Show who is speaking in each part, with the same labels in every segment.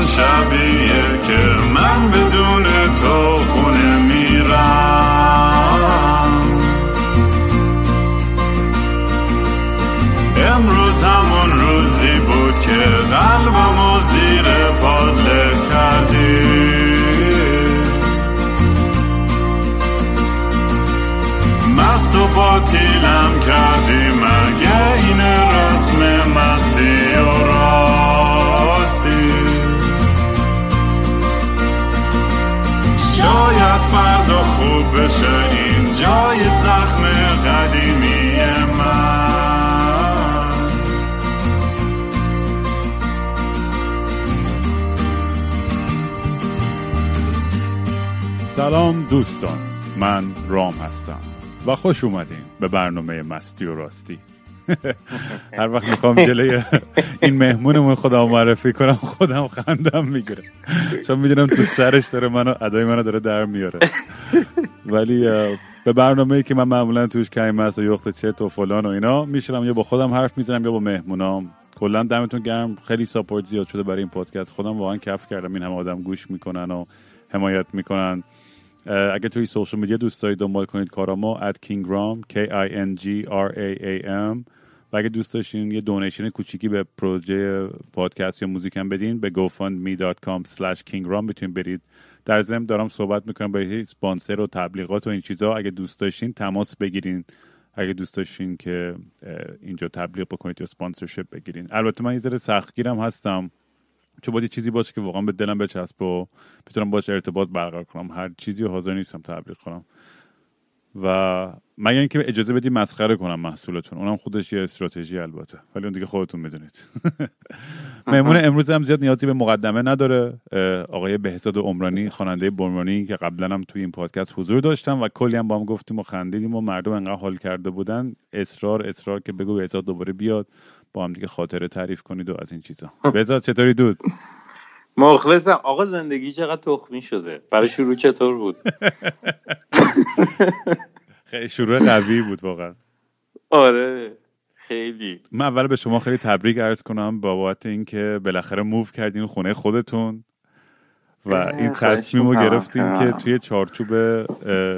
Speaker 1: همون شبیه که من بدون
Speaker 2: سلام دوستان من رام هستم و خوش اومدین به برنامه مستی و راستی. هر وقت می‌خوام جلوی این مهمونمون خودم معرفی کنم خودم خندم می‌گیره چون می‌دونم تو سرش داره منو ادای منو داره در میاره. ولی به برنامه که من معمولا توش کمی است و یخت چت و فلان و اینا میشنم یا با خودم حرف می‌زنم یا با مهمونام. کلا دمتون گرم. خیلی ساپورت زیاد شده برای این پادکست. خودم واقعا کف کردم. این همه آدم گوش می‌کنن و حمایت می‌کنن. اگه توی social media دوست دارید دنبال کنید کارامو at kingram k i n g r a a m. و اگه دوست داشتین یه donation کوچیکی به پروژه پادکست یا موزیک هم بدین به gofundme.com slash kingram می‌تونید برید. در ضمن دارم صحبت می‌کنم برای سپانسر و تبلیغات و این چیزا. اگه دوست داشتین تماس بگیرین. اگه دوست داشتین که اینجا تبلیغ بکنید یا sponsorship بگیرین. البته من یه ذره سختگیرم هستم. چون باید چیزی باشه که واقعا به دلم بچسب و بتونم باش ارتباط برقرار کنم. هر چیزی حاضر نیستم تبلیغ کنم. و مگر اینکه اجازه بدی مسخره کنم محصولتون. اونم خودش یه استراتژی البته. ولی اون دیگه خودتون می‌دونید. مهمون امروز هم زیاد نیازی به مقدمه نداره. آقای بهزاد عمرانی خواننده برمانی که قبلا هم توی این پادکست حضور داشتم و کلی هم با هم گفتیم و خندیدیم و مردم انقدر حال کرده بودن. اصرار اصرار که بگو بهزاد دوباره بیاد. با هم دیگه خاطره تعریف کنید و از این چیزا. بهزاد چطوری دود؟
Speaker 3: مخلصم. آقا زندگی چقدر تخمی شده؟ برای شروع چطور بود؟
Speaker 2: خیلی شروع قوی بود واقعا.
Speaker 3: آره خیلی.
Speaker 2: من اول به شما خیلی تبریک عرض کنم بابت اینکه بالاخره موو کردین خونه خودتون و این تصمیم رو گرفتین که توی چارچوب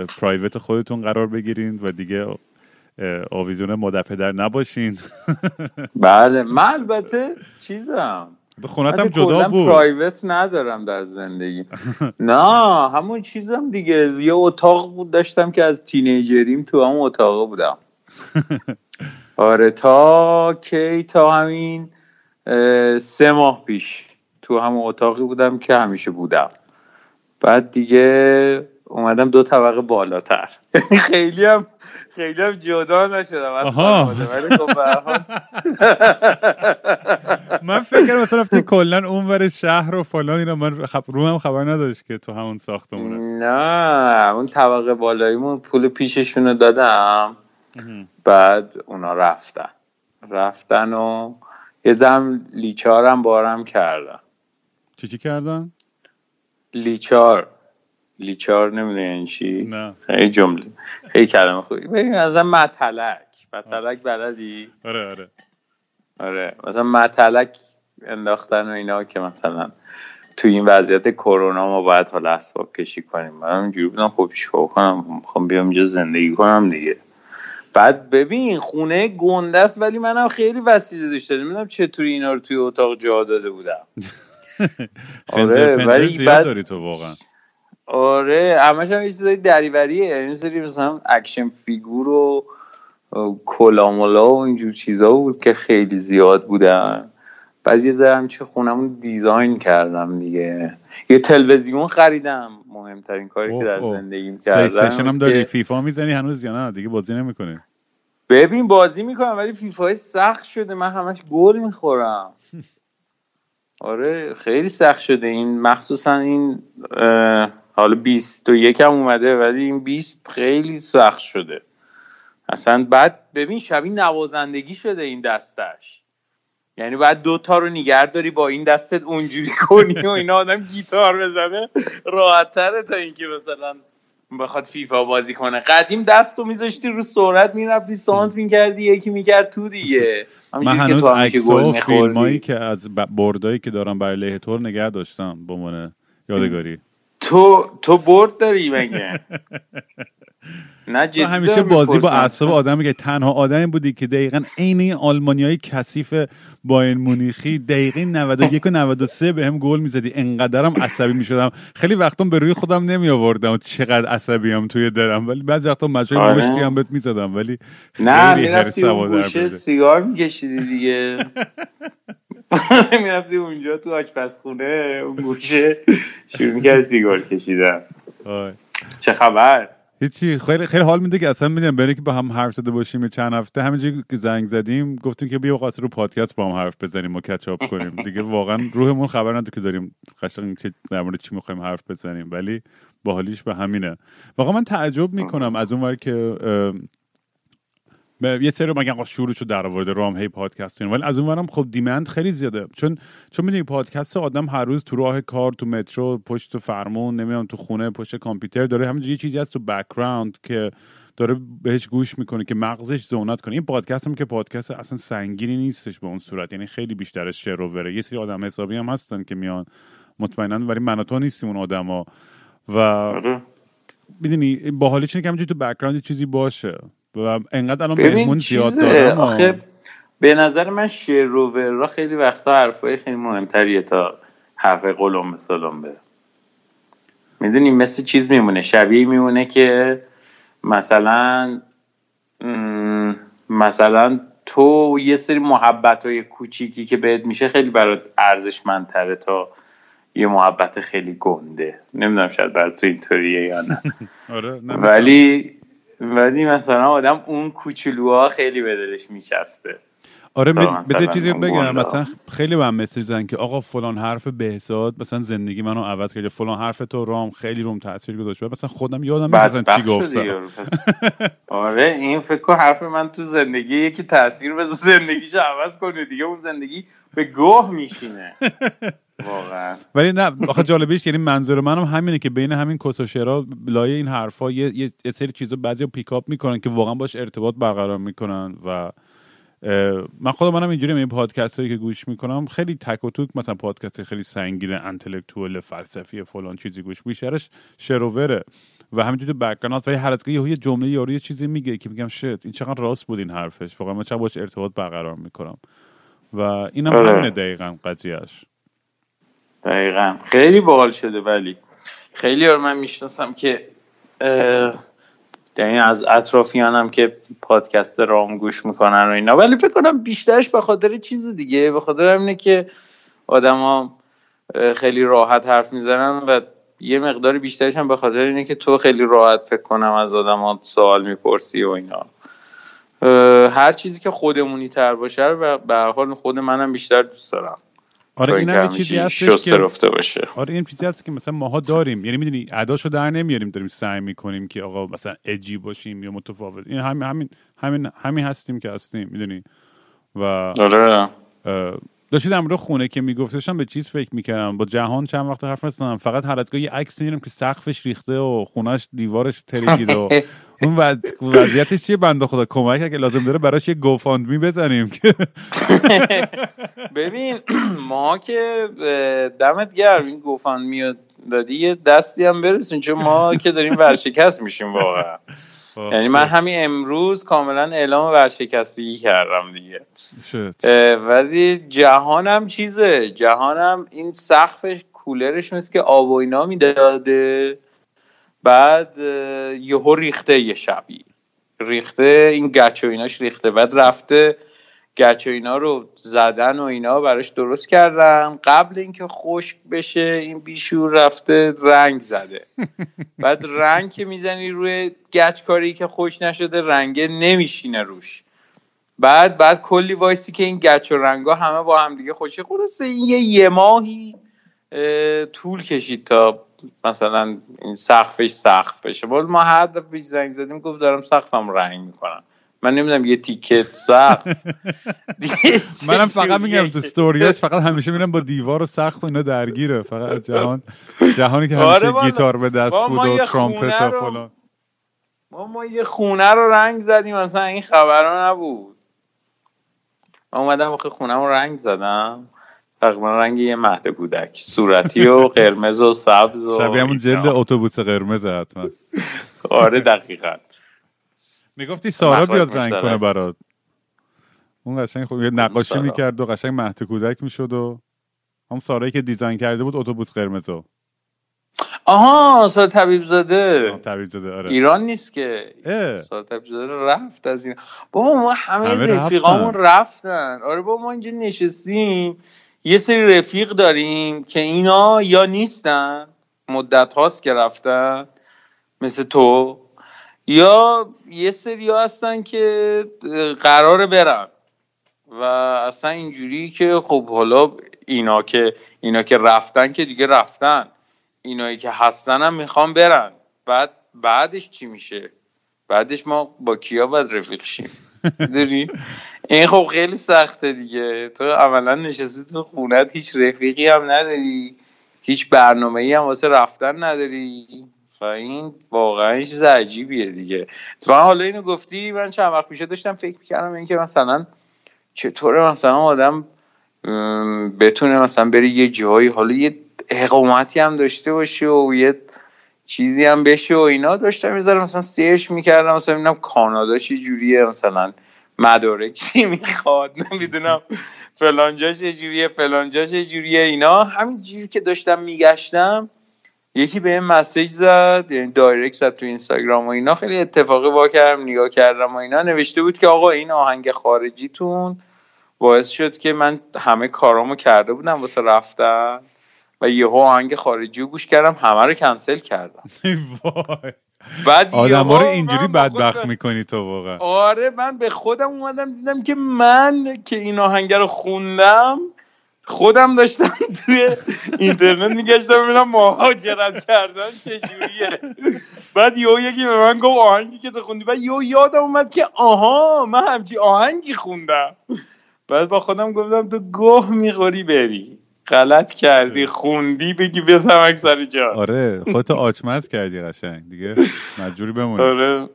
Speaker 2: پرایوت خودتون قرار بگیرین و دیگه آویزون مادر پدر نباشین.
Speaker 3: بله من البته چیزم.
Speaker 2: خونتم جدا بود.
Speaker 3: پرایوت ندارم در زندگی. نه همون چیزم دیگه. یه اتاق بود داشتم که از تینیجریم تو همون اتاق بودم. آره تا کی تا همین سه ماه پیش تو همون اتاقی بودم که همیشه بودم. بعد دیگه اومدم دو طبقه بالاتر. یعنی خیلی هم خیلی هم جدا نشدم. از ولی خب
Speaker 2: من فکر مثلا رفتی کلا اون ور شهر و فلان اینا. من خب رو هم خبر نداشت که تو همون ساختمونه.
Speaker 3: نه اون طبقه بالاییمون پول پیششون رو دادم بعد اونا رفتن. رفتن و یه زم لیچارم بارم کردن.
Speaker 2: چی چی کردن؟
Speaker 3: لیچار. لیچار نمی‌دونی این چی؟
Speaker 2: نه.
Speaker 3: خیلی جمله. خیلی کلمه خوبی ببین مثلا متلک متلک بلدی؟
Speaker 2: آره آره.
Speaker 3: آره. مثلا متلک انداختن و اینا که مثلا تو این وضعیت کرونا ما باید حالا اسباب کشی کنیم. من اینجوری بودم خب چیکار کنم؟ می‌خوام بیام اینجا زندگی کنم دیگه. بعد ببین خونه گنده است ولی منم خیلی وسیله داشتم. نمی‌دونم چطوری اینا رو توی اتاق جا داده بودم.
Speaker 2: آره ولی بعد داری تو واقعا.
Speaker 3: آره همش هم یه چیزای دریوریه. یعنی سری مثلا action figure و کلامولا و اینجور چیزا بود که خیلی زیاد بودن. بعد یه ذره چه خونمون design کردم دیگه. یه تلویزیون خریدم. مهمترین کاری که در زندگیم کردم
Speaker 2: هم داری. فیفا می‌زنی هنوز یا نه؟ دیگه بازی نمی‌کنی.
Speaker 3: ببین بازی می‌کنم ولی فیفا سخت شده. من همش گل می‌خورم. آره خیلی سخت شده. این مخصوصا این حالا 21 هم اومده ولی این 20 خیلی سخت شده. اصلا بعد ببین شبیه نوازندگی شده این دستش. یعنی بعد دوتا رو نگر داری با این دستت اونجوری کنی و اینا آدم گیتار بزنه. راحت تره تا اینکه مثلا بخواد فیفا بازی کنه. قدیم دست رو میذاشتی رو سرعت می‌رفتی سانت می‌کردی یکی می‌کرد تو دیگه.
Speaker 2: من هنوز عکس و فیلمایی که از بردایی که دارم برای لیه تور نگه داشتم به عنوان یادگاری.
Speaker 3: تو تو برد داری مگه؟ نه جدی
Speaker 2: همیشه بازی با اعصاب آدم که تنها آدمی بودی که دقیقا عین این آلمانیای کثیف باین مونیخی دقیقه 91 و 93 بهم گل می‌زدی. انقدرم عصبی می‌شدم. خیلی وقتا به روی خودم نمی آوردم چقدر عصبی هم توی دلم ولی بعضی وقتا مچای آره. مشتی هم بهت می‌زدم. ولی
Speaker 3: نه می‌رفتی اون گوشه سیگار میکشیدی دیگه. می‌رفتی اونجا تو آشپزخونه اون گوشه. شروع می‌کرد سیگار کشیدن. چه خبر؟
Speaker 2: هیچی. خیلی خیلی حال میده که اصلا می‌دونم برای که با هم حرف زده باشیم چند هفته همینجوری که زنگ زدیم گفتیم که بیا وقت رو پادکست با هم حرف بزنیم و کچاپ کنیم. دیگه واقعا روحمون خبر نداره که داریم قشنگ که در مورد چی می‌خوایم حرف بزنیم. ولی باحالیش به همینه. واقعا من تعجب می‌کنم از اون ور که یه سری مگه آقا شورشو در آورده رام هی پادکست ولی از اونورم خب demand خیلی زیاده. چون چون می‌دونی پادکست آدم هر روز تو راه کار تو مترو پشت فرمون نمی‌دونم تو خونه پشت کامپیوتر داره. همینجوری یه چیزی هست تو background که داره بهش گوش می‌کنه که مغزش zone out کنه. این پادکست هم که پادکست اصلا سنگینی نیستش به اون صورت. یعنی خیلی بیشتر از شروره یه سری آدم حسابی هم هستن که میان. مطمئنا. ولی من و تو نیستیم اون آدما. و آره. می‌دونی باحالیش اینه که تو بکگراند چیزی باشه. و انقدر الان مهمون زیاد دارم آخه
Speaker 3: به نظر من شعر را خیلی وقتا حرفای خیلی مهمتریه تا حرف قلم سلام به می‌دونی مثل چیز میمونه شبیه میمونه که مثلا مثلا تو یه سری محبت های کوچیکی که بهت میشه خیلی برات ارزشمندتره تا یه محبت خیلی گنده. نمی‌دونم شاید برای تو اینطوریه یا نه. آره، ولی ولی مثلا آدم اون کوچولوها خیلی به دلش میچسبه.
Speaker 2: آره بذار چیزی بگم. مثلا خیلی به هم مسیج زن که آقا فلان حرف بهزاد مثلا زندگی منو عوض کرد. فلان حرف تو رام خیلی روم تاثیر گذاشت. مثلا خودم یادم مثلا چی گفتم.
Speaker 3: آره این فکر حرف من تو زندگی یکی تاثیر بذار زندگیشو عوض کنه دیگه. اون زندگی به گوه میشینه. واقعا.
Speaker 2: ولی نه آخه جالبیش یعنی منظور منم همینه که بین همین کسوشرا لایه این حرفا یه, یه سری چیزا بعضی pick up می‌کنن که واقعا باش ارتباط برقرار می‌کنن و من خودم منم اینجوری این پادکست هایی که گوش می‌کنم خیلی تک و توک مثلا پادکست خیلی سنگین intellectual فلسفی فلان چیزی گوش بیشترش شروره و همینجوری تو background ولی هر از یه جمله یارو یه چیزی میگه که میگم shit این چقدر راست بود این حرفش. واقعا من چقدر باش ارتباط برقرار می‌کنم. و اینم آره. همینه دقیقا قضیهش
Speaker 3: دقیقا. خیلی باحال شده ولی خیلی من می‌شناسم که یعنی از اطرافیانم که پادکست رام گوش می‌کنن و اینا. ولی فکر کنم بیشترش به خاطر چیز دیگه به خاطر همینه که آدما خیلی راحت حرف می‌زنن و یه مقدار بیشترش هم به خاطر اینه که تو خیلی راحت فکر کنم از آدما سوال می‌پرسی و اینا. هر چیزی که خودمونی تر باشه و به حال خود منم بیشتر دوست دارم.
Speaker 2: آره این هم چیزی هستش
Speaker 3: که رفته باشه.
Speaker 2: آره این چیزی هست که مثلا ماها داریم. یعنی می‌دونی اداشو در نمیاریم داریم سعی می‌کنیم که آقا مثلا اجی باشیم یا متفاوت. این همین همین همین همین هستیم که هستیم می‌دونی؟ و
Speaker 3: آره.
Speaker 2: داشتید امرو خونه که میگفتشم به چیز فکر می‌کردم. با جهان چند وقت حرف نزدم فقط هر از یه عکس می‌بینم که سقفش ریخته و خونش دیوارش ترکیده و اون وضعیتش چیه بنده خدا؟ کمک که لازم داره براش یه گوفاند بزنیم که.
Speaker 3: ببین ما که دمت گرم این گوفاند میاد دادی یه دستی هم برسیم چون ما که داریم ورشکست میشیم واقعا. خب، یعنی من. همین امروز کاملا اعلام ورشکستگی کردم دیگه. ولی جهانم چیزه؟ جهانم این سقفش کولرش مثل که آب و اینا می‌داده. بعد یهو ریخته یه شبی. ریخته این گچ و ایناش ریخته. بعد رفته گچ و اینا رو زدن و اینا براش درست کردن. قبل اینکه خشک بشه این بیشور رفته رنگ زده. بعد رنگ که می‌زنی روی گچ کاری که خوش نشده رنگه نمیشینه روش. بعد بعد کلی وایسی که این گچ و رنگا همه با هم دیگه خوشی خلاصه این یه یه ماهی طول کشید تا مثلا این سقفش سقف بشه. ما هر دفعه زنگ زدیم گفت دارم سقفم رنگ می‌کنم. من نمی‌دونم یه تیکت سخت
Speaker 2: منم فقط میگم تو ستوریاش فقط همیشه میرم با دیوار و و اینا درگیره. فقط جهان جهانی که همیشه
Speaker 3: آره
Speaker 2: گیتار به دست بود و ترامپت و فلان.
Speaker 3: ما ما یه خونه رو رنگ زدیم. مثلا این خبرها نبود. من اومدم آخه خونه رو رنگ زدم. تقریبا رنگ یه مهد کودک. صورتی و قرمز و سبز و
Speaker 2: شبیه همون جلد اتوبوس قرمز حتما.
Speaker 3: آره دقیقا.
Speaker 2: می‌گفتی سارا بیاد رنگ کنه برات. اون قشنگ خوب نقاشی می‌کرد و قشنگ مهد کودک می‌شد و هم سارایی که دیزاین کرده بود اتوبوس قرمزو
Speaker 3: آها سال طبیب زاده.
Speaker 2: طبیب زاده آره.
Speaker 3: ایران نیست که. سال طبیب زاده رفت از این. بابا ما همه, همه رفیقامون رفتن. آره بابا ما اینجا نشستیم. یه سری رفیق داریم که اینا یا نیستن مدت هاست که رفتن مثل تو یا یه سری هستن که قرار برن. و اصلا اینجوری که خب حالا اینا که اینا که رفتن که دیگه رفتن. اینایی که هستن هم می‌خوان برن. بعد بعدش چی میشه؟ بعدش ما با کیا باید رفیق شیم؟ داری این خب خیلی سخته دیگه. تو عملا نشستی تو خونت هیچ رفیقی هم نداری. هیچ برنامه ای هم واسه رفتن نداری. و این واقعا چیز عجیبیه دیگه. تو حالا اینو گفتی من چند وقت پیشه داشتم فکر می‌کردم اینکه مثلا چطوره مثلا آدم بتونه مثلا بری یه جایی حالا یه اقامتی هم داشته باشه و یه چیزی هم بشه و اینا. داشتم می‌ذارم مثلا سیرش می‌کردم مثلا ببینم کانادا چه جوریه مثلا مدارک چی می‌خواد نمی‌دونم. فلانجا چه جوریه فلانجا چه جوریه اینا. همین جوری که داشتم میگشتم یکی به این مسیج زد یعنی دایرکت زد تو اینستاگرام و اینا. خیلی اتفاقی با کردم نگاه کردم و اینا. نوشته بود که آقا این آهنگ خارجیتون باعث شد که من همه کارامو کرده بودم واسه رفتن و یهو آهنگ خارجی رو گوش کردم همه رو کنسل کردم. بعد
Speaker 2: آدم رو اینجوری بدبخت می‌کنی تو واقعا.
Speaker 3: آره من به خودم اومدم دیدم که من که این آهنگ رو خوندم خودم داشتم توی اینترنت میگشتم ببینم مهاجرت کردن چجوریه بعد یهو یکی به من گفت آهنگی که تو خوندی. بعد یهو یادم اومد که آها من همچی آهنگی خوندم. بعد با خودم گفتم تو گوه می‌خوری بری. غلط کردی خوندی بگی بزنم سر جا.
Speaker 2: آره خودتو آچمز کردی قشنگ دیگه. مجبوری بمونی.
Speaker 3: آره.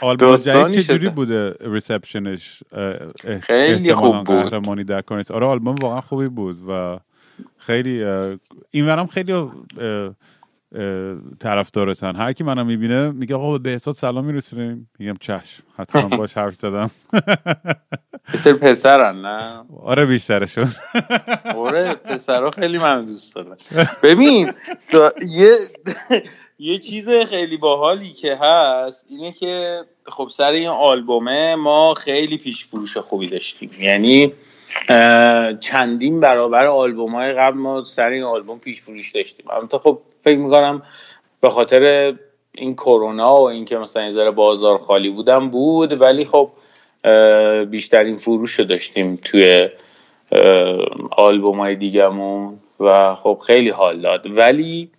Speaker 2: آلبوم جدید چجوری بوده ریسپشنش
Speaker 3: خیلی خوب بود.
Speaker 2: قهرمانی در کنیس آره آلبوم واقعا خوبی بود و خیلی این خیلی طرفدارتن. هر کی منو می‌بینه میگه آقا به احساد سلام میرسونیم. میگم چشم. حتما باش حرف زدم.
Speaker 3: پسر پسرن نه؟
Speaker 2: آره بیشترشون
Speaker 3: آره پسرها خیلی من دوست دارم ببین یه یه چیز خیلی باحالی که هست اینه که خب سر این آلبومه ما خیلی پیش فروش خوبی داشتیم. یعنی چندین برابر آلبوم های قبل ما سر این آلبوم پیش فروش داشتیم البته خب فکر می‌کنم به خاطر این کرونا و اینکه مثلا این بازار خالی بودم بود ولی خب بیشترین فروش رو داشتیم توی آلبوم های دیگمون و خب خیلی حال داد. ولی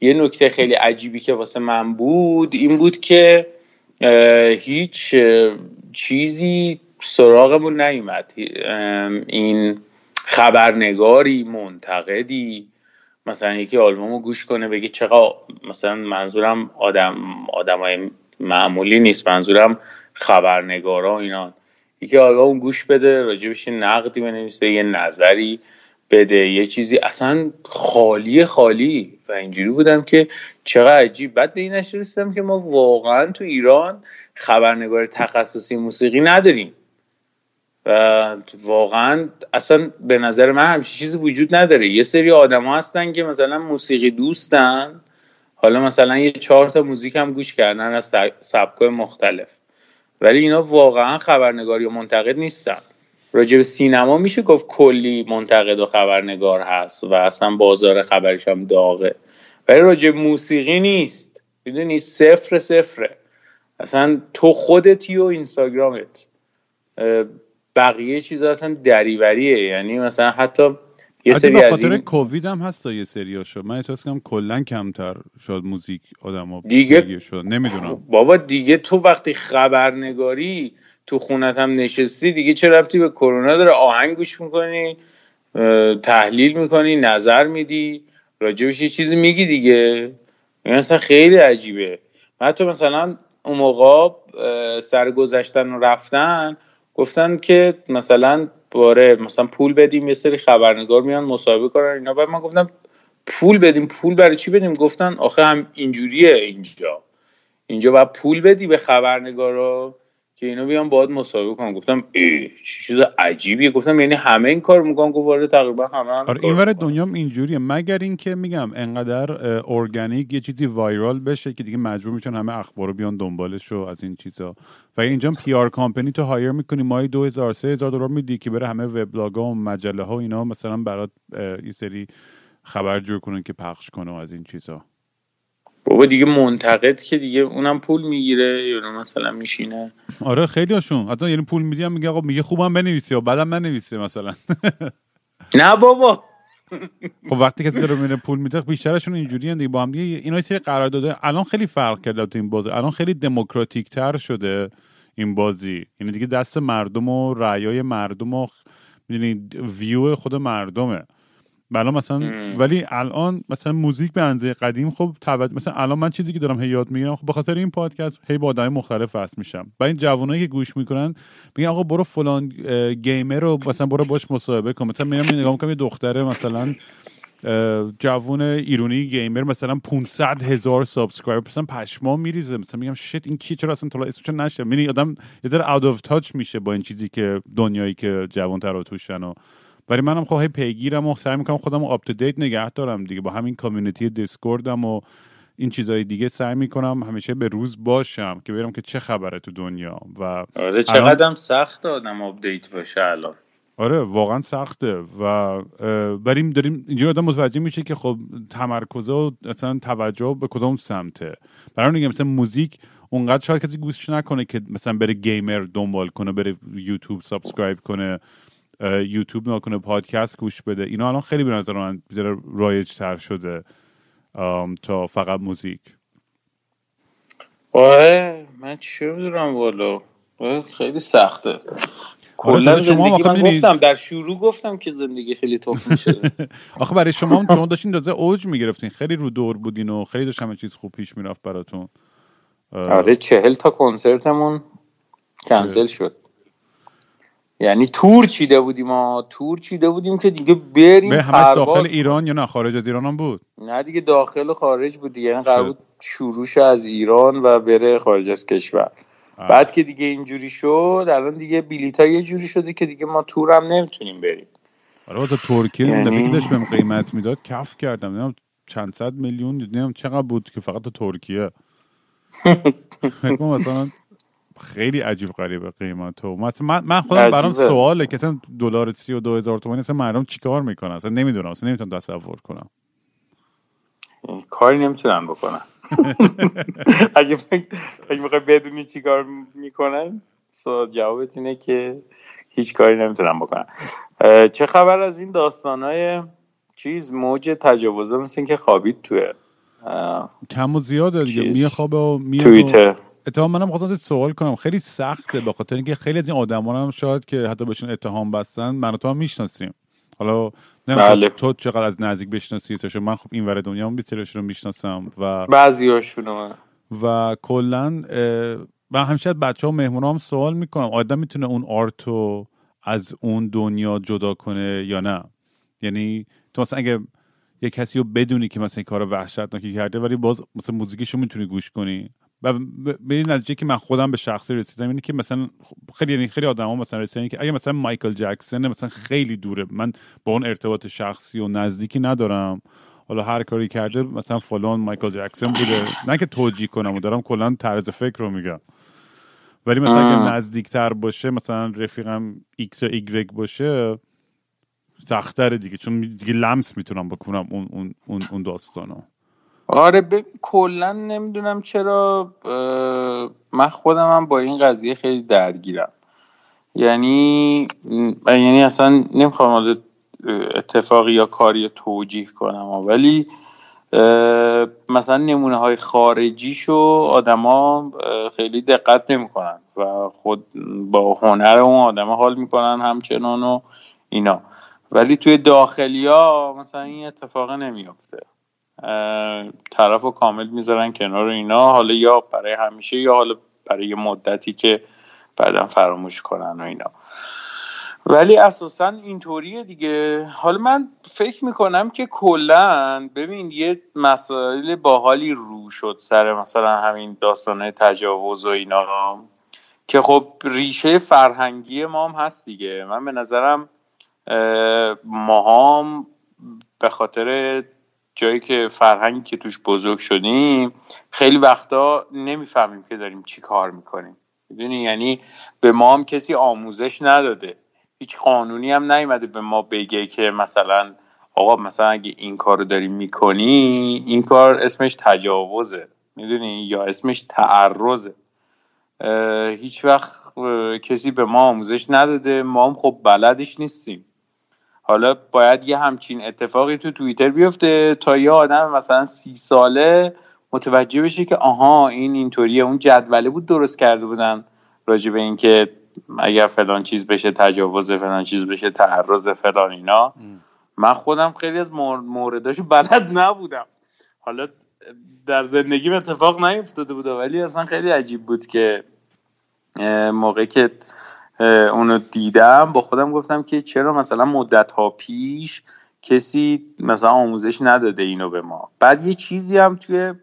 Speaker 3: یه نکته خیلی عجیبی که واسه من بود این بود که هیچ چیزی سراغمون نیومد. این خبرنگاری منتقدی مثلا یکی آلبومو گوش کنه بگه چقدر مثلا منظورم آدم آدمای معمولی نیست منظورم خبرنگارا اینا. یکی آلبوم گوش بده راجبش نقدی بنویسه یه نظری بده یه چیزی. اصلا خالی خالی. و اینجوری بودم که چقدر عجیب. بعد به این رسیدم که ما واقعا تو ایران خبرنگار تخصصی موسیقی نداریم. و واقعا اصلا به نظر من همچین چیزی وجود نداره. یه سری آدم هستن که مثلا موسیقی دوستن. حالا مثلا یه چهار تا موزیک هم گوش کردن از سبکای مختلف. ولی اینا واقعا خبرنگاری و منتقد نیستن. راجع به سینما میشه گفت کلی منتقد و خبرنگار هست و اصلا بازار خبرش هم داغه. ولی راجع به موسیقی نیست. می‌دونی؟ صفر صفره. اصلا تو خودتی و اینستاگرامت. بقیه چیزا اصلا دریوریه. یعنی مثلا حتی یه سری
Speaker 2: به
Speaker 3: از
Speaker 2: خاطر
Speaker 3: این
Speaker 2: کووید هم هست یه سریاشو. من احساس کنم کلا کمتر شد موزیک آدم
Speaker 3: دیگه-
Speaker 2: شد نمی‌دونم.
Speaker 3: بابا دیگه تو وقتی خبرنگاری تو خونت هم نشستی دیگه چه ربطی به کرونا داره؟ آهنگ گوش می‌کنی تحلیل می‌کنی نظر میدی راجبش یه چیزی میگی دیگه. این اصلا خیلی عجیبه. حتی مثلا اون موقع سرگذشتن و رفتن گفتن که مثلا باره مثلا پول بدیم یه سری خبرنگار میان مصاحبه کنن اینا. بعد من گفتم پول بدیم پول برای چی بدیم؟ گفتن آخه هم اینجوریه اینجا. اینجا باید پول بدی به خبرنگارا. که اینا بیان باید مصاحبه کنن گفتم چه چیز عجیبیه. گفتم یعنی همه این کار می‌کنن. گفت تقریبا همه هم
Speaker 2: آره
Speaker 3: کار
Speaker 2: این ور
Speaker 3: می‌کنن.
Speaker 2: دنیام اینجوریه. مگر اینکه میگم انقدر ارگانیک یه چیزی وایرال بشه که دیگه مجبور میشن همه اخبار رو بیان دنبالش و از این چیزا. و اینجا پی آر کامپنی تو هایر می‌کنی. ماهی 2000 3000 دلار میدی که بره همه وبلاگا و مجله ها و اینا مثلا برات یه سری خبر جور کنن که پخش کنه و از این چیزا.
Speaker 3: بابا دیگه منتقد که دیگه اونم پول می‌گیره یا مثلا میشینه.
Speaker 2: آره خیلی هاشون حتی یعنی پول میدی میگه آقا میگه خوبم بنویسی و بعدم ننویسه مثلا.
Speaker 3: نه بابا.
Speaker 2: خب وقتی کسی داره میره پول میده بیشترشون اینجوری دیگه با هم دیگه. اینا سری قرار داده الان خیلی فرق کرده تو این بازی. الان خیلی دموکراتیک تر شده این بازی. یعنی دیگه دست مردم و رأیای مردم و می‌دونی ویو خود مردمه. بلا مثلا
Speaker 3: مم.
Speaker 2: ولی الان مثلا موزیک به اندازه قدیم خب توجه مثلا الان من چیزی که دارم هی یاد می‌گیرم خب به خاطر این پادکست هی با آدم مختلف وصل میشم. و این جوانایی که گوش می‌کنن میگن آقا برو فلان gamer رو مثلا برو باش مصاحبه کن. مثلا میرم نگاه می‌کنم یه دختره مثلا جوون ایرانی gamer مثلا 500 هزار subscriber مثلا پشما میریزه. مثلا میگم shit این کی چرا اصلا حالا اسمش نشه یعنی آدم یه ذره out of touch میشه با این چیزی که دنیایی که جوان تر و توشن و ولی منم خب هی پیگیرم و سعی می‌کنم خودم رو up to date نگه دارم دیگه. با همین community دیسکوردم و این چیزهای دیگه سعی می‌کنم همیشه به روز باشم که ببینم که چه خبره تو دنیا. و
Speaker 3: آره چقدر هم سخت آدم update باشه الان.
Speaker 2: آره واقعا سخته. و بریم داریم اینجوری آدم متوجه میشه که خب تمرکزه و مثلا توجه به کدام سمته. برای اون میگم مثلا موزیک اونقدر شاید کسی گوش نکنه که مثلا بره gamer دنبال کنه بره یوتیوب subscribe کنه. یوتیوب نکنه پادکست گوش بده. اینا الان خیلی به نظر من رایج تر شده تا فقط موزیک.
Speaker 3: آره من چه می‌دونم والا؟ آره، خیلی سخته. کلا
Speaker 2: تازه شما
Speaker 3: گفتم در شروع گفتم که زندگی خیلی تخمی شده
Speaker 2: آخه برای شما هم شما داشتین تازه اوج می‌گرفتین. خیلی رو دور بودین و خیلی داشت همه چیز خوب پیش می‌رفت براتون.
Speaker 3: آره چهل تا کنسرتمون کنسل شد. یعنی تور چیده بودیم ما تور چیده بودیم که دیگه بریم
Speaker 2: همش
Speaker 3: پرواز
Speaker 2: داخل. ایران یا نه؟ خارج از ایران هم بود.
Speaker 3: نه دیگه داخل و خارج بود دیگه. یعنی قرار. بود شروعش از ایران و بره خارج از کشور.
Speaker 2: آه.
Speaker 3: بعد که دیگه اینجوری شد الان دیگه بلیط یه جوری شده که دیگه ما تور هم نمی‌تونیم بریم.
Speaker 2: آره تا ترکیه
Speaker 3: یعنی-
Speaker 2: یعنی... دفعه که داشت بهم قیمت می‌داد. کف کردم. نمی‌دونم چند صد میلیون نمی‌دونم چقدر بود که فقط تا ترکیه. مثلا خیلی عجیب غریبه قیمت و مثلا من, من خودم برام. سواله که اصلا دلار سی و دو هزار تومانی اصلا مردم چیکار می‌کنن؟ اصلا نمی‌دونم. اصلا نمی‌تونم تصور کنم.
Speaker 3: کاری نمی‌تونن بکنن. اگه می‌خوای بدونی چی کار می‌کنن جوابت اینه که هیچ کاری نمی‌تونن بکنن. اه، چه خبر از این داستانهای چیز موج تجاوزه مثل اینکه خوابید توی
Speaker 2: کم و زیاده دیگه.
Speaker 3: چیز.
Speaker 2: میه خوابه و
Speaker 3: توییتر.
Speaker 2: اتهام منم خواستم ازت سوال کنم. خیلی سخته به خاطر اینکه خیلی از این آدما هم شاید که حتی بهشون اتهام بستن من و تو هم می‌شناسیم. حالا
Speaker 3: بله.
Speaker 2: تو چقدر از نزدیک بشناسی من خب این ور دنیا هم رو می‌شناسم و
Speaker 3: بعضی هاشونو
Speaker 2: و کلا من همیشه از بچه ها و مهمون هم سوال می‌کنم. آدم می‌تونه اون آرتو از اون دنیا جدا کنه یا نه؟ یعنی تو مثلا اگه یه کسی رو بدونی که مثلا این کار وحشتناکی کرده ولی باز مثلا موزیکش رو می‌تونی گوش کنی. و به این نتیجه که من خودم به شخصی رسیدم اینه که مثلا خیلی یعنی خیلی آدما مثلا رسیدن که اگه مثلا مایکل جکسون مثلا خیلی دوره من با اون ارتباط شخصی و نزدیکی ندارم. حالا هر کاری کرده مثلا فلان مایکل جکسون بوده. نه که توجیه کنم و دارم کلا طرز فکر رو میگم. ولی مثلا اگه. نزدیکتر باشه مثلا رفیقم ایکس یا ایگرگ باشه سختره دیگه چون دیگه لمس می‌تونم بکنم اون اون اون, اون داستانو.
Speaker 3: آره ببین کلا نمی‌دونم چرا من خودم هم با این قضیه خیلی درگیرم. یعنی یعنی اصلا نمی‌خوام اتفاقی یا کاری توجیه کنم ولی مثلا نمونه های خارجیشو آدما خیلی دقت نمی‌کنن و خود با هنر اون آدما حال می‌کنن همچنان و اینا. ولی توی داخلی ها مثلا این اتفاق نمیافته. طرف رو کامل می‌ذارن کنار اینا. حالا یا برای همیشه یا حالا برای یه مدتی که بعدا فراموش کنن و اینا. ولی اساسا اینطوریه دیگه. حالا من فکر می‌کنم که کلا ببین یه مسائل باحالی رو شد سر مثلا همین داستانه تجاوز و اینا. که خب ریشه فرهنگی ما هم هست دیگه. من به نظرم ماهام به خاطر جایی که فرهنگی که توش بزرگ شدیم خیلی وقتا نمی‌فهمیم که داریم چی کار می‌کنیم. می‌دونی؟ یعنی به ما هم کسی آموزش نداده. هیچ قانونی هم نیومده به ما بگه که مثلا آقا مثلا اگه این کار رو داری می‌کنی این کار اسمش تجاوزه. می‌دونی؟ یا اسمش تعرضه. هیچ وقت کسی به ما آموزش نداده. ما هم خب بلدش نیستیم. حالا باید یه همچین اتفاقی تو توییتر بیفته تا یه آدم مثلا سی ساله متوجه بشه که آها این اینطوریه. اون جدوله بود درست کرده بودن راجع به اینکه اگر فلان چیز بشه تجاوز فلان چیز بشه تعرض فلان اینا. من خودم خیلی از مورداشو بلد نبودم. حالا در زندگیم اتفاق نیفتاده بود ولی اصلا خیلی عجیب بود که موقعی که اونو دیدم. با خودم گفتم که چرا مثلا مدت ها پیش کسی مثلا آموزش نداده اینو به ما. بعد یه چیزی هم توی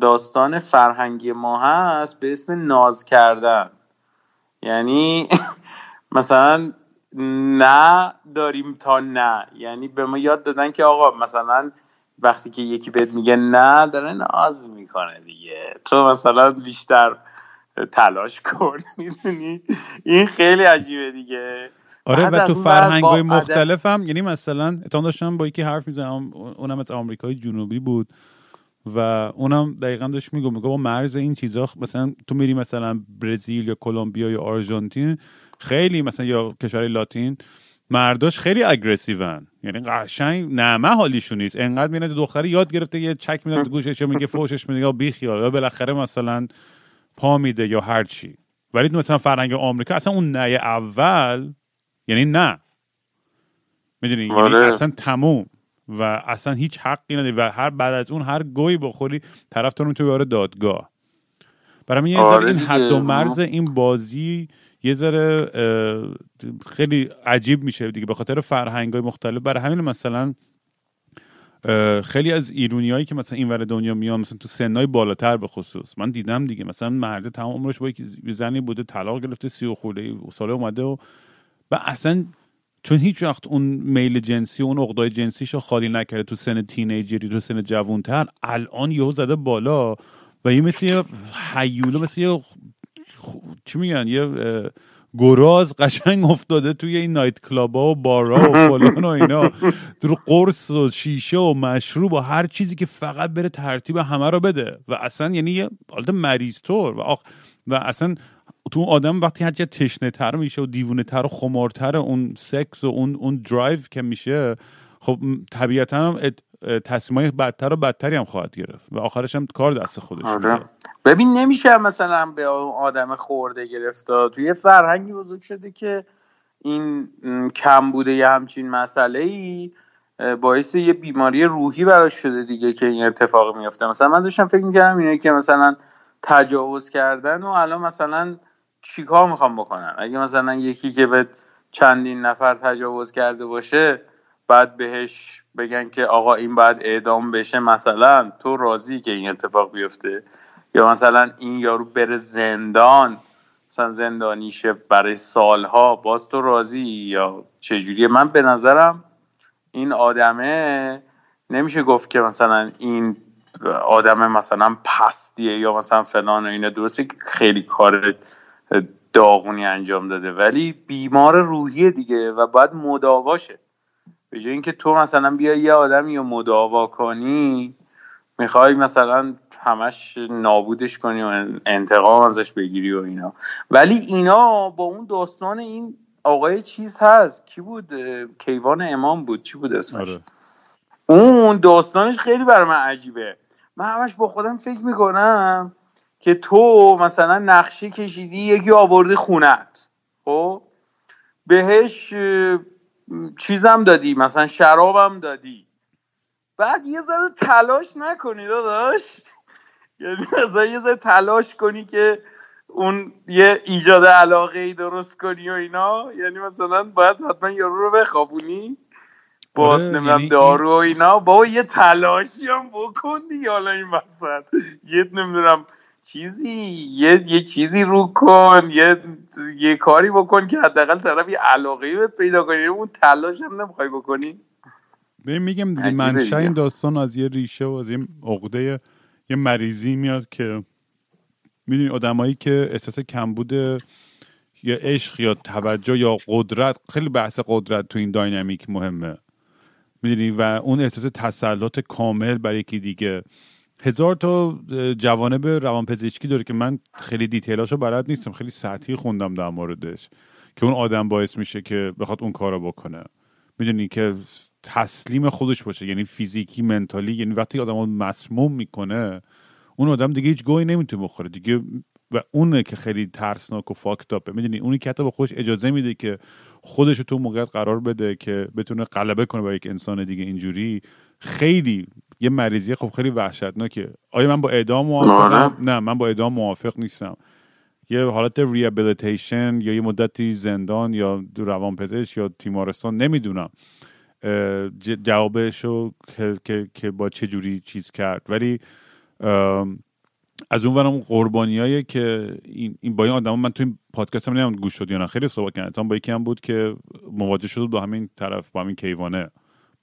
Speaker 3: داستان فرهنگی ما هست به اسم ناز کردن. یعنی مثلا نه داریم تا نه. یعنی به ما یاد دادن که آقا مثلا وقتی که یکی بهت میگه نه داره ناز می‌کنه دیگه. تو مثلا بیشتر تلاش کن می‌دونی؟ این خیلی عجیبه دیگه.
Speaker 2: آره و تو فرهنگ های مختلف هم یعنی مثلا اتام داشتم با یکی حرف می‌زنم اونم از آمریکای جنوبی بود و اونم دقیقا داشت میگو میگو با مرز این چیزا مثلا تو میری مثلا برزیل یا کلمبیا یا آرژانتین خیلی مثلا یا کشور لاتین مرداش خیلی اگریسیون. یعنی قشنگ نمه حالیشون نیست. انقدر میره دختر یاد گرفته یه چک میدن تو گوشش میگه فوشش میگه یا بالاخره مثلا پا میده یا هر چی. ولی مثلا فرهنگ آمریکا اصلا اون نه اول یعنی نه. می‌دونی؟ یعنی آره. اصلا تموم. و اصلا هیچ حقی نداری. و هر بعد از اون هر گویی بخوری طرف تو رو می‌تونه دادگاه. برای یه آره این حد و مرز این بازی یه ذره خیلی عجیب میشه دیگه. به خاطر فرهنگ های مختلف. برای همین مثلا خیلی از ایرونیایی که مثلا این ور دنیا میان مثلا تو سنای بالاتر به خصوص. من دیدم دیگه مثلا مرد تمام عمرش با یک زنی بوده طلاق گرفته سی و خورده ساله اومده و و اصلا چون هیچ وقت اون میل جنسی اون عقدای جنسیش رو خالی نکرده تو سن تینیجری تو سن جوونتر الان یهو زده بالا و یه مثل یه هیولا مثل یه چی میگن؟ یه گراز قشنگ افتاده توی این night club ا و بارا و فلان و اینا. در قرص و شیشه و مشروب و هر چیزی که فقط بره ترتیب همه رو بده. و اصلا یعنی یه حالت مریض طور و, و اصلا تو آدم وقتی هرچه تشنه تر میشه و دیوونه تر و خمارتر اون سکس و اون اون درایو که میشه خب طبیعتا هم تصمیمای بدتر و بدتری هم خواهد گرفت و آخرش هم کار دست خودش آره.
Speaker 3: ببین نمیشه مثلا به آدم خورده گرفت. توی فرهنگی بزرگ شده که این کم بوده یه همچین مسئله ای باعث یه بیماری روحی براش شده دیگه که این اتفاق میفته مثلا من داشتم فکر می‌کردم اینه که مثلا تجاوز کردن و الان مثلا چیکار می‌خوام بکنن اگه مثلا یکی که به چندین نفر تجاوز کرده باشه بعد بهش بگن که آقا این باید اعدام بشه مثلا تو راضی که این اتفاق بیفته؟ یا مثلا این یارو بره زندان مثلا زندانیشه برای سالها باز تو راضی یا چجوریه؟ من به نظرم این آدمه نمیشه گفت که مثلا این آدم مثلا پستیه یا مثلا فلان و اینه درسته که خیلی کار داغونی انجام داده ولی بیمار روحیه دیگه و باید مداواشه به جای اینکه تو مثلا بیا یه آدمی رو مداوا کنی می‌خوای مثلا همش نابودش کنی و انتقام ازش بگیری و اینا. ولی اینا با اون داستان این آقای چیز هست. کی بود؟ کیوان امام بود. چی بود اسمش؟
Speaker 2: آره.
Speaker 3: اون داستانش خیلی بر من عجیبه. من همش با خودم فکر می‌کنم که تو مثلا نقشه کشیدی یکی آورده خونت. خب؟ بهش چیزم دادی مثلا شرابم دادی. بعد یه ذره تلاش نکنی داداش. یعنی مثلا یه ذره تلاش کنی که اون یه ایجاد علاقه ای درست کنی و اینا. یعنی مثلا باید حتما یارو رو بخوابونی. با
Speaker 2: آره،
Speaker 3: نمی‌دونم
Speaker 2: یعنی
Speaker 3: دارو و اینا. بابا یه تلاشی هم بکن دیگه حالا این وسط. یه نمی‌دونم چیزی یه, یه چیزی رو کن یه, یه کاری بکن که حداقل طرف یه علاقه بهت پیدا کنی اون تلاش هم نمی‌خوای بکنی.
Speaker 2: ببین میگم دیگه منشأ. این داستان از یه ریشه و از یه عقده یه مریضی میاد که می‌دونی آدمایی که احساس کمبود یا عشق یا توجه یا قدرت خیلی بحث قدرت تو این داینامیک مهمه. می‌دونی؟ و اون احساس تسلط کامل برای یکی دیگه. هزار تا جوانب روانپزشکی داره که من خیلی دیتیلاشو بلد نیستم خیلی سطحی خوندم در موردش که اون آدم باعث میشه که بخواد اون کارو بکنه. می‌دونی که تسلیم خودش باشه یعنی فیزیکی منتالی یعنی وقتی آدم رو مسموم می‌کنه اون آدم دیگه هیچ گوی نمی‌تونه بخوره دیگه. و اونه که خیلی ترسناک و فاکتاپه می‌دونی؟ اونی که حتی به خودش اجازه میده که خودش رو تو موقعیت قرار بده که بتونه غلبه کنه بر یک انسان دیگه اینجوری خیلی یه مریضی خب خیلی وحشتناکه. آیا من با اعدام موافقم. نه من با اعدام موافق نیستم. یه حالت ریابیلیتیشن یا یه مدتی زندان یا روانپزشک یا تیمارستان نمی‌دونم. جوابش رو که, که, که با چه جوری چیز کرد. ولی از اون ورم قربانیایی که این, این با این آدم من تو این پادکست هم نمی‌دونم گوش شد یا نه. خیلی صحبت کردم. با یکی هم بود که مواجه شد با همین طرف با همین کیوانه.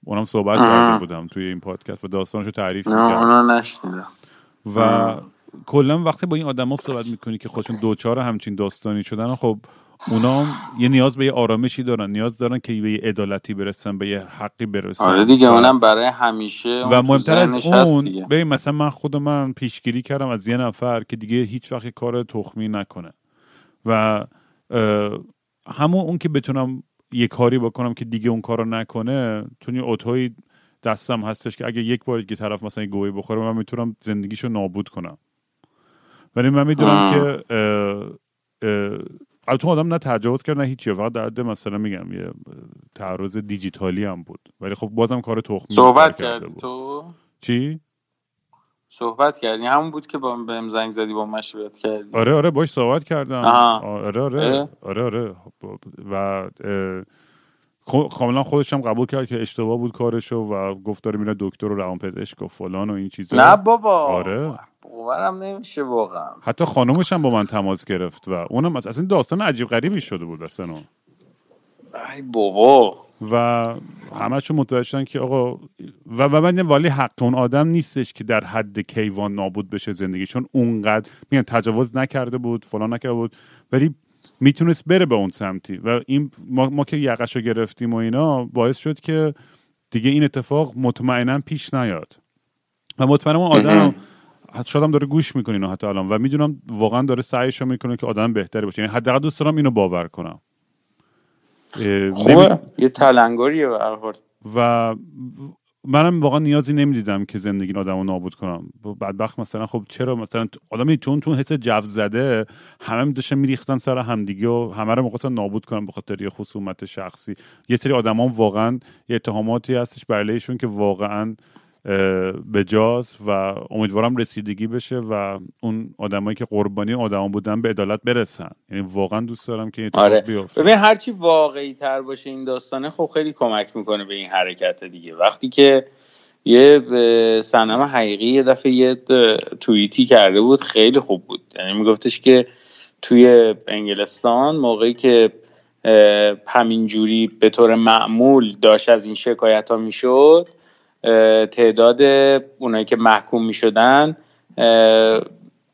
Speaker 2: اونم صحبت. کرده بودم توی این پادکست و داستانشو تعریف
Speaker 3: نه
Speaker 2: می‌کرد
Speaker 3: اونو نشنیدم.
Speaker 2: و کلا وقتی با این آدما صحبت می‌کنی که خودشون دوچار همچین داستانی شدن خب اونا هم یه نیاز به یه آرامشی دارن نیاز دارن که به یه عدالتی برسن به یه حقی برسن.
Speaker 3: آره دیگه اونم برای همیشه
Speaker 2: و مهمتر از اون. ببین مثلا من خود من پیشگیری کردم از یه نفر که دیگه هیچ وقت کار تخمی نکنه. و همون اون که بتونم یه کاری بکنم که دیگه اون کارو نکنه تو یه اوتوی دستم هستش که اگه یک بار که طرف مثلا یه گوی بخوره من می‌تونم زندگیشو نابود کنم ولی من می‌دونم. که البته آدم نه تجاوز کرد نه هیچی فقط در حد مثلا میگم یه تعرض دیجیتالی هم بود ولی خب بازم کار تخمی
Speaker 3: صحبت
Speaker 2: بود.
Speaker 3: تو
Speaker 2: چی
Speaker 3: صحبت کردی. همون بود که با بهم زنگ زدی با مشورت کردی.
Speaker 2: آره آره باش صحبت کردم. آره آره؟ آره آره. و کاملا خودش هم قبول کرد که اشتباه بود کارشو و گفت داره میره دکتر و روانپزشک و فلان و این چیزا.
Speaker 3: نه بابا.
Speaker 2: آره.
Speaker 3: باورم نمیشه واقعا.
Speaker 2: حتی خانومش هم با من تماس گرفت و اونم از- اصلا داستان عجیب غریبی شده بود اصلا.
Speaker 3: ای بابا.
Speaker 2: و همشون متوجه شدن که آقا و و من ولی حق اون آدم نیستش که در حد کیوان نابود بشه زندگی چون اونقدر میگن تجاوز نکرده بود فلان نکرده بود ولی می‌تونست بره به اون سمتی. و این ما, ما که یقش رو گرفتیم و اینا باعث شد که دیگه این اتفاق مطمئنا پیش نیاد. و مطمئنم اون آدم شاید هم داره گوش می‌کنه اینو حتی الان. و می‌دونم واقعا داره سعیشو می‌کنه که آدم بهتری باشه. یعنی حداقل دوست دارم اینو باور کنم. اه، نمی-
Speaker 3: خوبه. یه تلنگریه به هر
Speaker 2: و منم واقعا نیازی نمی‌دیدم که زندگی این آدم رو نابود کنم. بدبخت مثلا خب چرا مثلا آدمی تو تو حس جو زده همه داشتن میریختن سر همدیگه و همه رو می‌خواستن نابود کنن به خاطر یه خصومت شخصی. یه سری آدما واقعا یه اتهاماتی هستش برایشون که واقعا اه، بجاست و امیدوارم رسیدگی بشه و اون آدمایی که قربانی آدما بودن به عدالت برسن. یعنی واقعا دوست دارم که این
Speaker 3: آره.
Speaker 2: بیفته.
Speaker 3: ببین هرچی واقعی تر باشه این داستانه خب خیلی کمک می‌کنه به این حرکت دیگه. وقتی که یه سنم حقیقی یه دفعه یه توییتی کرده بود خیلی خوب بود. یعنی میگفتش که توی انگلستان موقعی که همینجوری به طور معمول داشت از این شکایت ها می‌شد تعداد اونایی که محکوم می‌شدن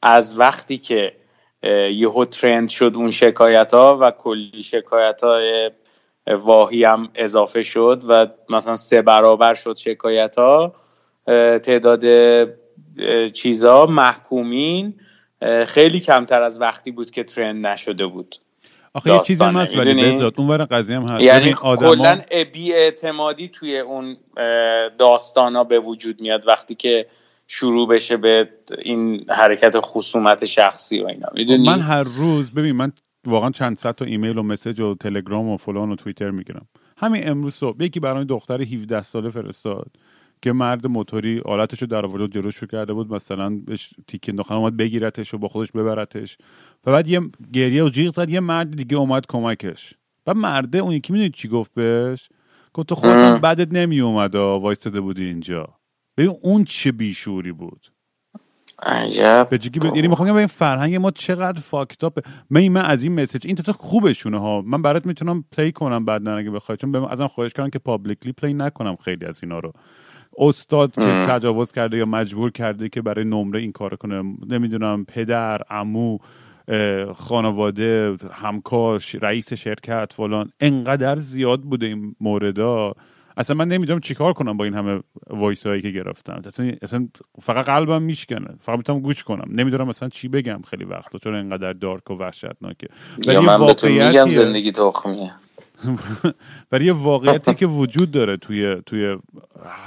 Speaker 3: از وقتی که یهو ترند شد اون شکایت ها و کلی شکایت های واهی هم اضافه شد و مثلا سه برابر شد شکایت ها تعداد اه، چیزا محکومین خیلی کمتر از وقتی بود که ترند نشده بود.
Speaker 2: آخه یه چیزی هم هست ولی بذات اون قضیه هم هست.
Speaker 3: یعنی کلا بی اعتمادی توی اون داستانا به وجود میاد وقتی که شروع بشه به این حرکت خصومت شخصی و اینا می‌دونی؟
Speaker 2: من هر روز ببین من واقعا چند صد تا ایمیل و مسج و تلگرام و فلان و توییتر می‌گیرم. همین امروز صبح یکی برای دختر 17 ساله فرستاد. که مرد موتوری آلتشو در آورده جلوشو کرده بود مثلا بهش تیک انداختن اومد بگیرتش و با خودش ببرتش. و بعد یه گریه و جیغ زد یه مرد دیگه اومد کمکش. و مرده اون یکی می‌دونی چی گفت بهش؟ گفت تو خودت بدت نمی اومد وایستاده بودی اینجا. ببین اون چه بیشعوری بود.
Speaker 3: عجب.
Speaker 2: بچگی یعنی می‌خوام این فرهنگ ما چقدر fucked up من من از این message این تا خوبشونه ها. من برات می‌تونم play کنم بعد اگه بخوای چون ازم خواهش کردن که publicly play نکنم خیلی از اینا رو. استاد که تجاوز کرده یا مجبور کرده که برای نمره این کار کنه. نمی‌دونم پدر عمو خانواده همکار رئیس شرکت فلان. انقدر زیاد بوده این موردا. اصلا من نمی‌دونم چیکار کنم با این همه voice هایی که گرفتم. اصلا, اصلا فقط قلبم میشکنه. فقط می‌تونم گوش کنم. نمی‌دونم مثلا چی بگم خیلی وقتا چون انقدر dark و وحشتناکه.
Speaker 3: ولی من به تو میگم زندگی تخمیه.
Speaker 2: ولی یه واقعیتی که وجود داره توی توی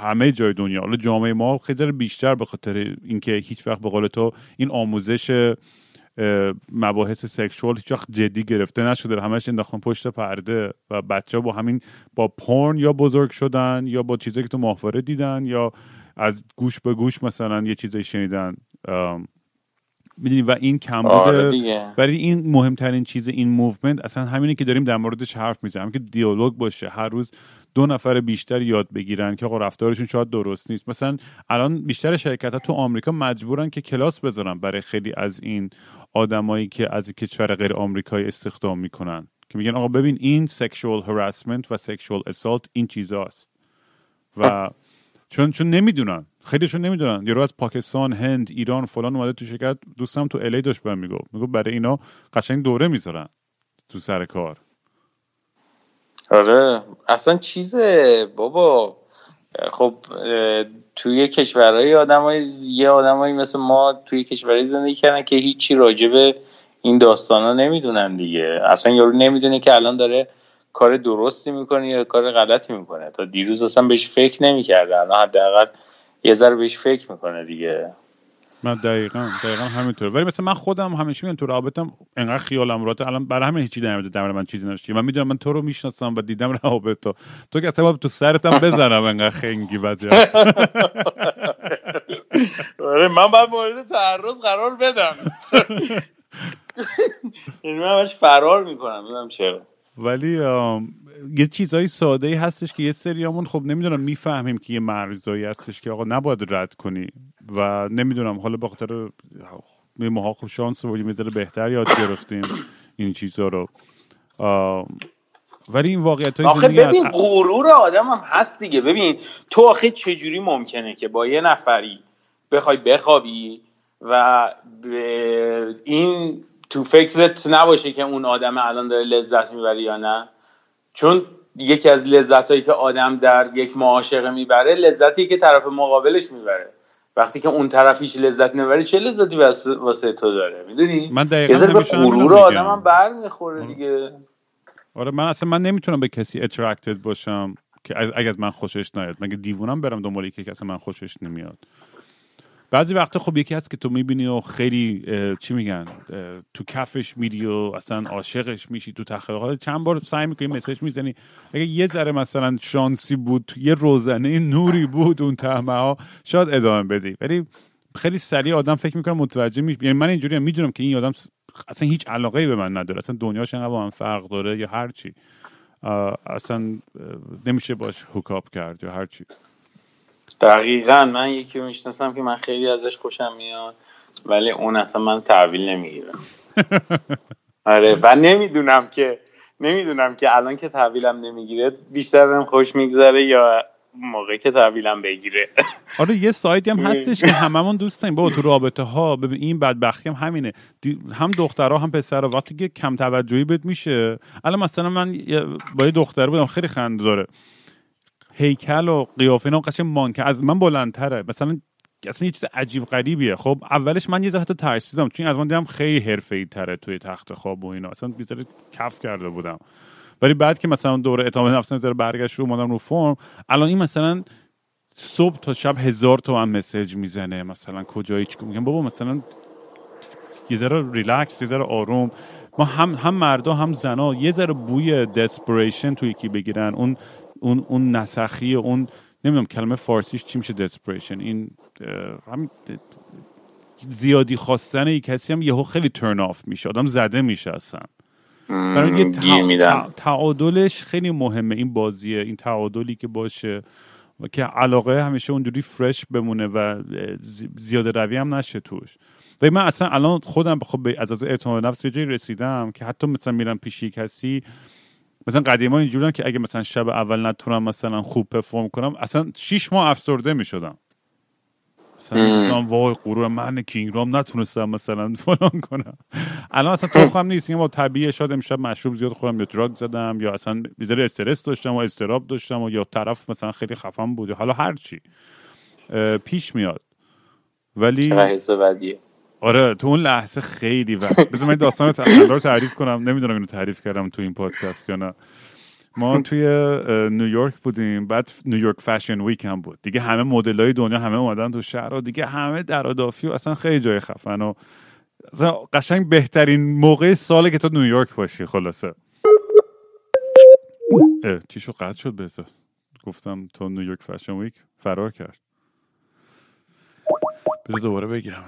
Speaker 2: همه جای دنیا. حالا جامعه ما خیلی بیشتر به خاطر اینکه هیچ وقت به قول تو این آموزش مباحث sexual هیچ وقت جدی گرفته نشده. همش انداختن پشت پرده و بچه ها با همین با پورن یا بزرگ شدن یا با چیزایی که تو ماهواره دیدن یا از گوش به گوش مثلا یه چیزایی شنیدن. می‌دونی؟ و این کم بوده.
Speaker 3: آره
Speaker 2: ولی این مهمترین چیز این movement اصلا همینه که داریم در موردش حرف می‌زنیم. که دیالوگ باشه. هر روز دو نفر بیشتر یاد بگیرن که آقا رفتارشون شاید درست نیست. مثلا الان بیشتر شرکت ها تو آمریکا مجبورن که کلاس بذارن برای خیلی از این آدمایی که از کشور غیر آمریکایی استخدام می‌کنن. که میگن آقا ببین این sexual harassment و sexual assault این چیزاست. و چون چون نمی‌دونن. خیلیشون نمی‌دونن. یارو از پاکستان هند ایران فلان اومده تو شرکت. دوستم تو الی داشت بهم می‌گفت. می‌گفت برای اینا قشنگ دوره می‌ذارن تو سر کار.
Speaker 3: آره. اصلا چیزه بابا. خب توی کشورهای آدمای یه آدمایی مثل ما توی کشورهای زندگی کردن که هیچی راجبه این داستان ها نمی‌دونن دیگه. اصلا یارو نمی‌دونه که الان داره کار درستی می‌کنه یا کار غلطی می‌کنه. تا دیروز اصلا بهش فکر نمی‌کرده الان حداقل یه ذره بهش فکر می‌کنه دیگه.
Speaker 2: من دقیقا دقیقا همینطور. ولی مثلا من خودم همیشه میگم تو رابطم انقدر خیالم راحته. الان برای همین هیچی نمیده در من چیزی نشتی من می‌دونم من تو رو می‌شناسم و دیدم رابط تو تو که اصلا تو سرتم بزنم انقدر خنگی بعضی
Speaker 3: آره من باید مورد تعرض قرار بدم. این من فرار می‌کنم می‌دونم چرا.
Speaker 2: ولی یه چیزای ساده ای هستش که یه سریامون خب نمی‌دونم می‌فهمیم که یه مرزایی هستش که آقا نباید رد کنی و نمی‌دونم حالا به خاطر ماها خب شانس بودیم می‌ذاره بهتر یاد گرفتیم این چیزا رو. ولی این واقعیت های
Speaker 3: آخه ببین غرور آدم هم هست دیگه. ببین تو آخه چجوری ممکنه که با یه نفری بخوای بخوابی و به این تو فکرت نباشه که اون آدم الان داره لذت می‌بره یا نه؟ چون یکی از لذت هایی که آدم در یک معاشقه می‌بره لذتی که طرف مقابلش می‌بره. وقتی که اون طرف هیچ لذت نمی‌بره چه لذتی واسه تو داره؟ می‌دونی؟
Speaker 2: من دقیقاً
Speaker 3: به غرور آدم هم بر می‌خوره دیگه.
Speaker 2: آره من اصلا من نمی‌تونم به کسی اترکتد باشم که اگه از من خوشش نیاد. مگه دیوونم برم دنبال که اصلا من خوشش نمیاد؟ بعضی وقتا خب یکی هست که تو می‌بینی و خیلی چی میگن تو کفش میری و اصلا عاشقش میشی تو تخیلات. چند بار سعی می‌کنی مسیج می‌زنی. اگه یه ذره مثلا شانسی بود یه روزنه نوری بود اون تهمه ها شاید ادامه بدی. ولی خیلی سریع آدم فکر می‌کنه متوجه میشه. یعنی من اینجوری می‌دونم که این آدم اصلا هیچ علاقه به من نداره. اصلا دنیاش انقدر با من فرق داره یا هر چی. اصلا نمیشه باش هوکاپ کرد یا هر چی.
Speaker 3: دقیقا من یکی می‌شناسم که من خیلی ازش خوشم میاد ولی اون اصلا من تحویل نمی‌گیره. آره و نمی‌دونم که نمی‌دونم که الان که تحویلم نمی‌گیره بیشتر بهم خوش میگذره یا موقعی که تحویلم بگیره.
Speaker 2: آره یه سایتی هم هستش که هممون دوست داریم. بابا تو رابطه ها ببین این بدبختی هم همینه. هم دخترها هم پسرها. وقتی که کم توجهی بهت میشه. الان مثلا من با یه دختر بودم خیلی خنده داره. هیکل و قیافه اینا قشنگ مانکه. از من بلندتره. مثلا اصلا یه چیز عجیب غریبیه. خب اولش من یه ذره حتی ترسیدم چون از من دیدم خیلی حرفه‌ای تره توی تخت خواب و اینا. اصلا بیزاره کف کرده بودم. ولی بعد که مثلا دوره اعتماد نفس ذره برگشت رو اومدم رو فرم الان این مثلا صبح تا شب هزار تومن مسیج می‌زنه. مثلا کجایی چی میگم بابا مثلا یه ذره ریلکس یه ذره آروم. ما هم هم مردا هم زنا یه ذره بوی دسپریشن توی یکی بگیرن. اون اون اون نسخی اون نمی‌دونم کلمه فارسیش چی میشه دسپریشن این همین زیادی خواستن یک کسی هم یهو خیلی ترن آف میشه آدم زده میشه اصلا. برای یه تعادلش خیلی مهمه این بازیه این تعادلی که باشه و که علاقه همیشه اونجوری فرش بمونه و زیاده روی هم نشه توش. و من اصلا الان خودم خب از از اعتماد نفس یه جایی رسیدم که حتی مثلا میرم پیش کسی مثلا قدیما اینجوریان که اگه مثلا شب اول نتونم مثلا خوب پرفورم کنم اصلا شیش ماه افسرده می‌شدم. مثلا وای غرور من کینگرام نتونستم مثلا فلان کنم. الان اصلا تو خودم نیست با طبیعی شاید امشب مشروب زیاد خودم یا دراگ زدم یا اصلا بیزاره استرس داشتم و استراب داشتم و یا طرف مثلا خیلی خفن بود حالا هر چی پیش میاد. ولی آره تو اون لحظه خیلی وقت بذار من داستان رو تعریف کنم. نمی‌دونم اینو تعریف کردم تو این پادکست یا نه. ما توی نیویورک بودیم. بعد نیویورک فشن ویک هم بود. دیگه همه مدل های دنیا همه اومدن تو شهر و دیگه همه در و اصلا خیلی جای خفن و قشنگ بهترین موقع ساله که تو نیویورک باشی خلاصه. چی شو قطع شد بهزا گفتم تو نیویورک فشن ویک فرار کرد. بذار دوباره بگیرم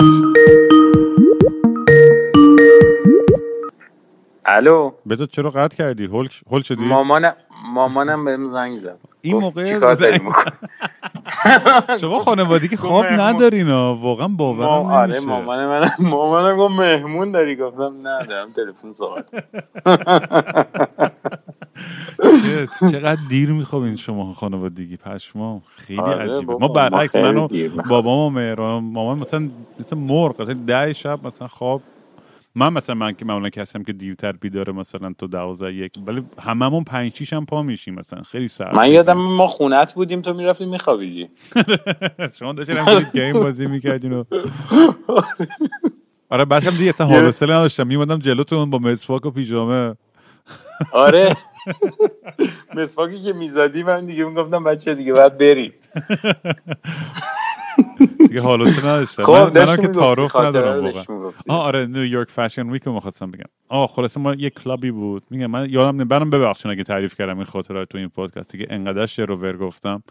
Speaker 3: الو؟
Speaker 2: بذار چرا قطع کردی؟ هول هول شدی؟
Speaker 3: مامانم مامانم بهم زنگ زد.
Speaker 2: این موقع شما خانوادگی خواب ندارین واقعا باورم ما...
Speaker 3: آره مامان من مامانم گفت مهمون داری؟ گفتم نه دارم تلفن صحبت
Speaker 2: چقدر دیر میخوابین شما خانوادگی پشما خیلی آره عجیبه. ما برعکس منو بابام و مهران مامان مثلا مثل مرغ مثلا ده شب مثلا خواب. من مثلا من که معمولا کسی که دیرتر بیداره مثلا تو دوازده یک ولی هممون پنج شیش هم پا میشیم مثلا. خیلی سر
Speaker 3: من یادم ما خونت بودیم تو می‌رفتی میخوابیدی.
Speaker 2: شما داشتین گیم بازی می‌کردین و آره بعدم دیگه اصلا حال نداشتم. میمدم جلوتون با مسواک و پیژامه.
Speaker 3: آره. مسواکی که می‌زدی من دیگه می‌گفتم بچه دیگه باید بریم.
Speaker 2: دیگه حالت نداشتم. خب من, که تعارف ندارم واقعا. آره نیویورک Fashion Week رو می‌خواستم بگم. آه خلاصه ما یه club ی بود. میگم من یادم نمیاد برام ببخشید اگه تعریف کردم این خاطرات تو این پادکست. که انقدر شروور گفتم.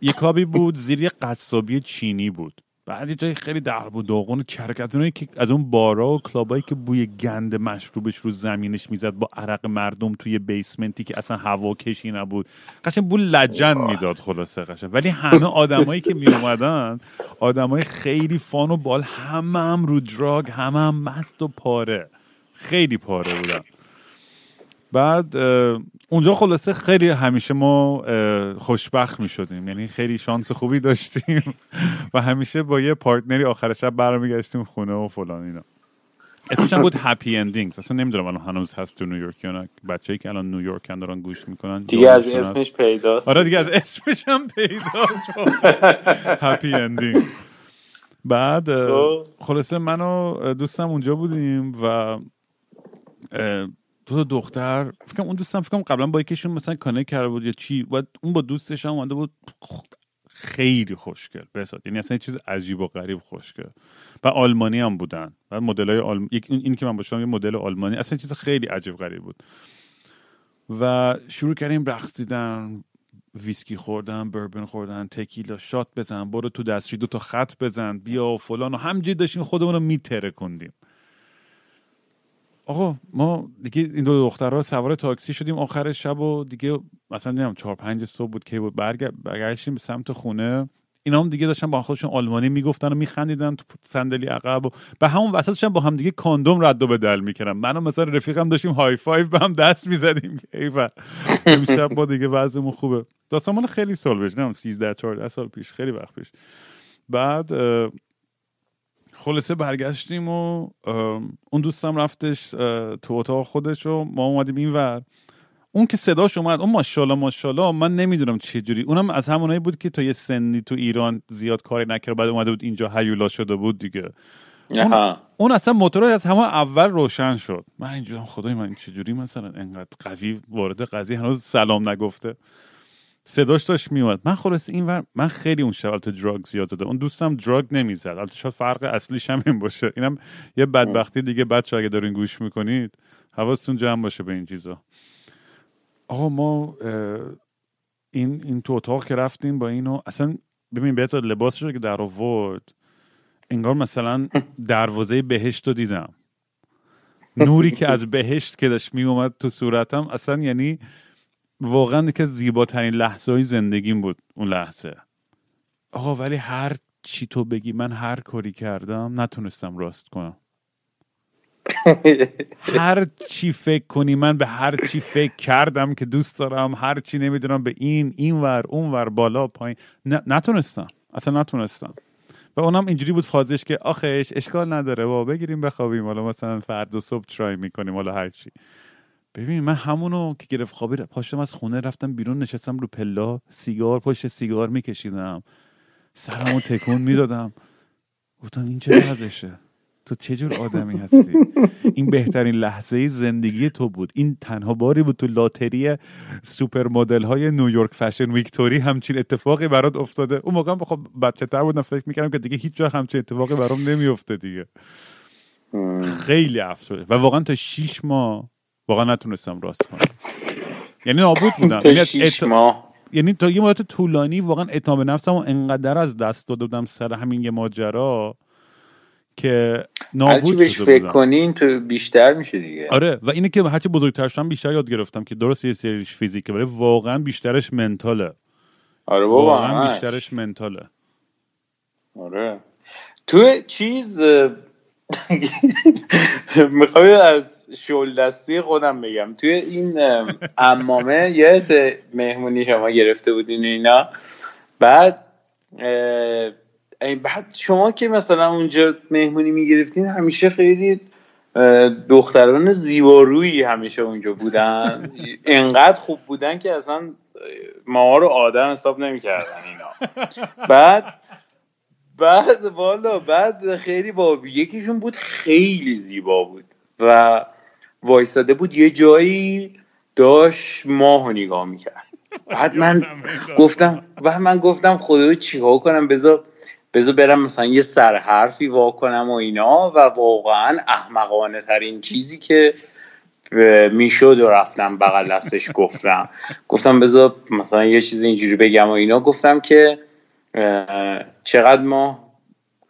Speaker 2: یه club ی بود زیر یه قصابی چینی بود. بعد یه جای خیلی در و داغون کرکتونایی که از اون بارا و club ایی که بوی گند مشروبش رو زمینش می‌زد با عرق مردم توی basement ی که اصلا هوا کشی نبود. قشنگ بو لجن می‌داد خلاصه قشنگ. ولی همه آدمایی که می اومدن آدمای خیلی fun و باحال همه هم رو drug همه هم مست و پاره. خیلی پاره بودن. بعد اونجا خلاصه خیلی همیشه ما خوشبخت می شدیم یعنی خیلی شانس خوبی داشتیم. و همیشه با یه partner ی آخر شب برمیگشتیم خونه و فلان اینا. اسمش بود Happy Endings اصلا نمی‌دونم الان هنوز هست تو نیویورک یا نه. بچه‌ای که الان نیویورک دارن گوش می‌کنن
Speaker 3: دیگه از اسمش پیداست.
Speaker 2: آره دیگه از اسمش هم پیداست. Happy Ending بعد خب. خلاصه من و دوستم اونجا بودیم و دو دختر فکرم اون دوستم فکرم قبلا با یکیشون مثلا connect کرده بود یا چی و اون با دوستش هم اومده بود خیلی خوشگل بسات یعنی اصلا چیز عجیب و غریب خوشگل. و آلمانی هم بودن. و مدل های آلم... این که من باشم یه مدل آلمانی اصلا چیز خیلی عجیب غریب بود. و شروع کردیم رقصیدن ویسکی خوردن بربن خوردن تکیلا shot بزن برو تو دستشوی دو تا خط بزن بیا و فلان و همجوری داشتیم خودمون رو می‌ترکوندیم آقا ما دیگه این دو دخترها سوار تاکسی شدیم آخر شب و دیگه مثلا نمی‌دونم چهار پنج صبح بود که بود برگشتیم به سمت خونه. اینا هم دیگه داشتن با خودشون آلمانی می‌گفتن و میخندیدن تو صندلی عقب و به همون وسطش با هم دیگه کاندوم رد و بدل می‌کردن منم مثلا رفیقم داشتیم high five به هم دست می‌زدیم. و امشب با دیگه وضعمون خوبه. داستان خیلی سال پیش نمی‌دونم 13 14 سال پیش خیلی وقت پیش. بعد خلاصه برگشتیم و اون دوستم رفتش تو اتاق خودش و ما اومدیم این ور. اون که صداش اومد اون ماشاءالله ماشاءالله من نمی‌دونم چه جوری اونم از همونایی بود که تا یه سنی تو ایران زیاد کاری نکرد بعد اومده بود اینجا هیولا شده بود دیگه. اون, اون اصلا موتور از همه اول روشن شد. من اینجورم خدای من چجوری مثلا انقدر قوی وارد قضیه هنوز سلام نگفته؟ صداش داشت میومد. من خلاص این ور من خیلی اون شب تو دراگ زیاد زده اون دوستم دراگ نمی‌زد. البته شاید فرق اصلیش هم این باشه. اینم یه بدبختی دیگه بچه اگه دارین گوش می‌کنید حواستون جمع باشه به این چیزا. آقا ما این این تو اتاق که رفتیم با اینو اصلا ببین بهت لباسش که در آورد انگار مثلا دروازه بهشت رو دیدم. نوری که از بهشت که داشت می اومد تو صورتم اصلا یعنی واقعا که زیباترین لحظه های زندگیم بود اون لحظه. آقا ولی هر چی تو بگی من هر کاری کردم نتونستم راست کنم. هر چی فکر کنی من به هر چی فکر کردم که دوست دارم هر چی نمی‌دونم به این این ور اون ور بالا پایین. نتونستم. اصلا نتونستم. و اونم اینجوری بود فازش که آخش اشکال نداره با بگیریم بخوابیم. حالا مثلا فردا صبح ترای می‌کنیم حالا هر چی. ببین من همونو که گرفت خوابی پاشتم از خونه رفتم بیرون نشستم رو پلا سیگار پشت سیگار میکشیدم. سرمو تکون می‌دادم. گفتم این چه وضعشه؟ تو چه جور آدمی هستی؟ این بهترین لحظه زندگی تو بود. این تنها باری بود تو لاتری سوپر مدل های نیویورک فشن ویکتوری همچین اتفاقی برات افتاده. اون موقع خب بچه تر بودم فکر می‌کردم که دیگه هیچ جا همچین اتفاقی برام نمیفته دیگه. خیلی افسوده و واقعا تا شیش ماه واقعا نتونستم راست کنم. یعنی نابود بودم.
Speaker 3: یعنی
Speaker 2: یعنی تا یه مدت طولانی واقعا اعتماد به نفسم انقدر از دست داده بودم سر همین یه ماجرا که نابود
Speaker 3: بهش فکر کنین تو بیشتر میشه دیگه.
Speaker 2: آره و اینه که هرچی بزرگتر شدم بیشتر یاد گرفتم که درست یه سریش فیزیکه ولی واقعا بیشترش منتاله.
Speaker 3: آره بابا
Speaker 2: واقعا بیشترش منتاله.
Speaker 3: آره. تو چیز می‌خوای از شول دستی خودم بگم. توی این امامه یه مهمونی شما گرفته بودین اینا. بعد بعد شما که مثلا اونجا مهمونی می‌گرفتین همیشه خیلی دختران زیبارویی همیشه اونجا بودن. انقدر خوب بودن که اصلا ما رو آدم حساب نمی‌کردن اینا. بعد بعد والا بعد خیلی با یکیشون بود خیلی زیبا بود. و وایساده بود یه جایی داشت ماه نگاه می‌کرد. بعد من گفتم و من گفتم خدا چیکار کنم بذار بذار برم مثلا یه سرحرفی واکنم و اینا. و واقعا احمقانه ترین چیزی که می‌شد و رفتم بغل دستش گفتم. گفتم بذار مثلا یه چیز اینجوری بگم و اینا. گفتم که چقدر ماه؟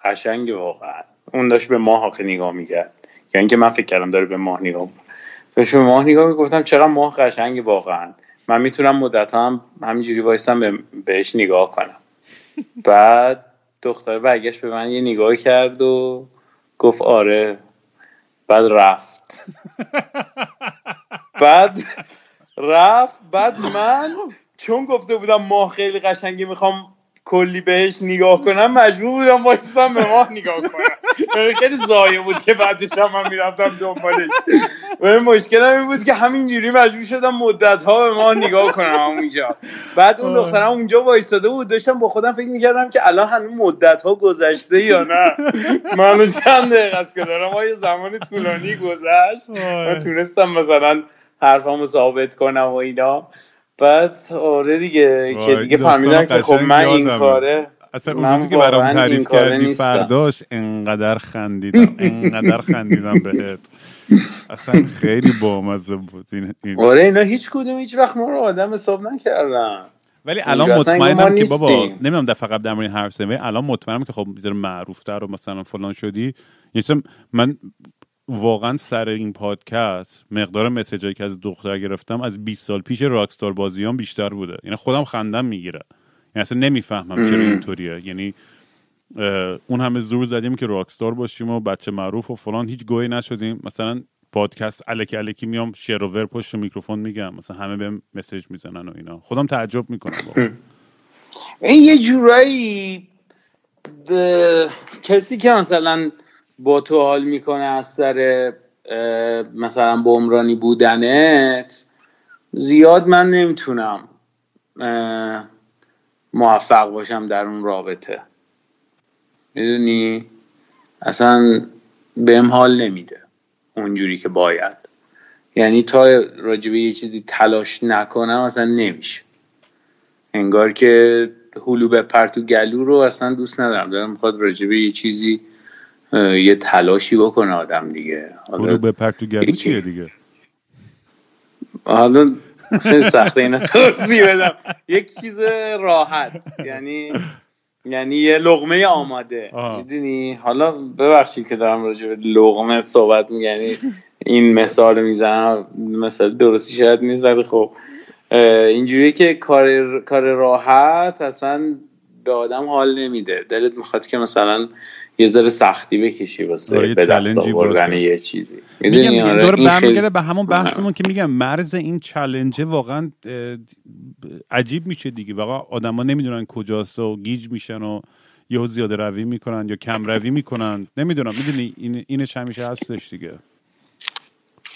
Speaker 3: قشنگ واقعا. اون داشت به ماه آخه نگاه می‌کرد. یعنی که من فکر کردم داره به ماه نگاه داشت به ماه نگاه می‌گفتم چقدر ماه قشنگ واقعا؟ من می‌تونم مدت هم همینجوری وایسم بهش نگاه کنم. بعد دختر برگشت به من یه نگاه کرد و گفت آره. بعد رفت. بعد رفت بعد من چون گفته بودم ماه خیلی قشنگی می‌خوام کلی بهش نگاه کنم مجبور بودم وایسم به ماه نگاه کنم. یعنی خیلی زایه بود که بعدش هم من می‌رفتم دنبالش. و مشکل این بود که همینجوری مجبور شدم مدت ها به ماه نگاه کنم اونجا بعد اون دخترم اونجا وایستاده بود داشتم با خودم فکر می‌کردم که الان هنوز مدت ها گذشته یا نه. منو چند دقیقه است که دارم یه زمان طولانی گذشت؟ و تونستم مثلا حرفامو ثابت کنم و اینا. بعد آره دیگه که دیگه فهمیدم که خب من این کاره
Speaker 2: اصلا اون روزی که برام تعریف کردی فرداش انقدر خندیدم انقدر خندیدم بهت. اصلا خیلی بامزه بود این,
Speaker 3: این. آره اینا هیچ کدوم هیچ وقت ما رو آدم حساب نکردن.
Speaker 2: ولی الان مطمئنم که بابا نمی‌دونم دفعه قبل در حرف زدم الان مطمئنم که خب معروفتر و مثلا فلان شدی. یعنی من واقعا سر این پادکست مقدار مسیجایی که از دختر گرفتم از 20 سال پیش راکستار بازیان بیشتر بوده. یعنی خودم خندم می‌گیره یعنی اصلا نمی‌فهمم چرا اینطوریه. یعنی اون همه زور زدیم که راکستار باشیم و بچه معروف و فلان هیچ گویی نشدیم. مثلا پادکست الکی الکی میام شروور پشت میکروفون میگم. مثلا همه بهم مسیج می‌زنن و اینا. خودم تعجب می‌کنم
Speaker 3: این یه جورایی کسی که مثلا با تو حال می‌کنه از سر مثلا بمرانی بودنت؟ زیاد من نمی‌تونم موفق باشم در اون رابطه. می‌دونی؟ اصلا بهم حال نمیده اونجوری که باید. یعنی تا راجبه یه چیزی تلاش نکنم اصلا نمیشه. انگار که هلو بپر تو گلو رو اصلا دوست ندارم. دارم می‌خواد راجبه یه چیزی یه تلاشی بکنه آدم دیگه.
Speaker 2: هلو بپر تو گلو چیه دیگه؟
Speaker 3: حالا خیلی سخته اینا توضیح بدم. یک چیز راحت یعنی یعنی یه لغمه آماده. می‌دونی؟ حالا ببخشید که دارم راجع به لغمه صحبت میگنی این مثال می‌زنم. مثال درستی شاید نیست ولی خب اینجوری که کار کار راحت اصلا به آدم حال نمیده. دلت می‌خواد که مثلا یه ذره سختی بکشی واسه آره، به دست آوردن یه چیزی.
Speaker 2: میگم آره دور برمیگرده به همون بحثمون که میگم مرز این چلنجه واقعا عجیب میشه دیگه. واقعا آدما نمی‌دونن کجاست و گیج میشن و یهو زیاده روی می‌کنن یا کم روی می‌کنن. نمی‌دونم می‌دونی این اینش همیشه هستش دیگه.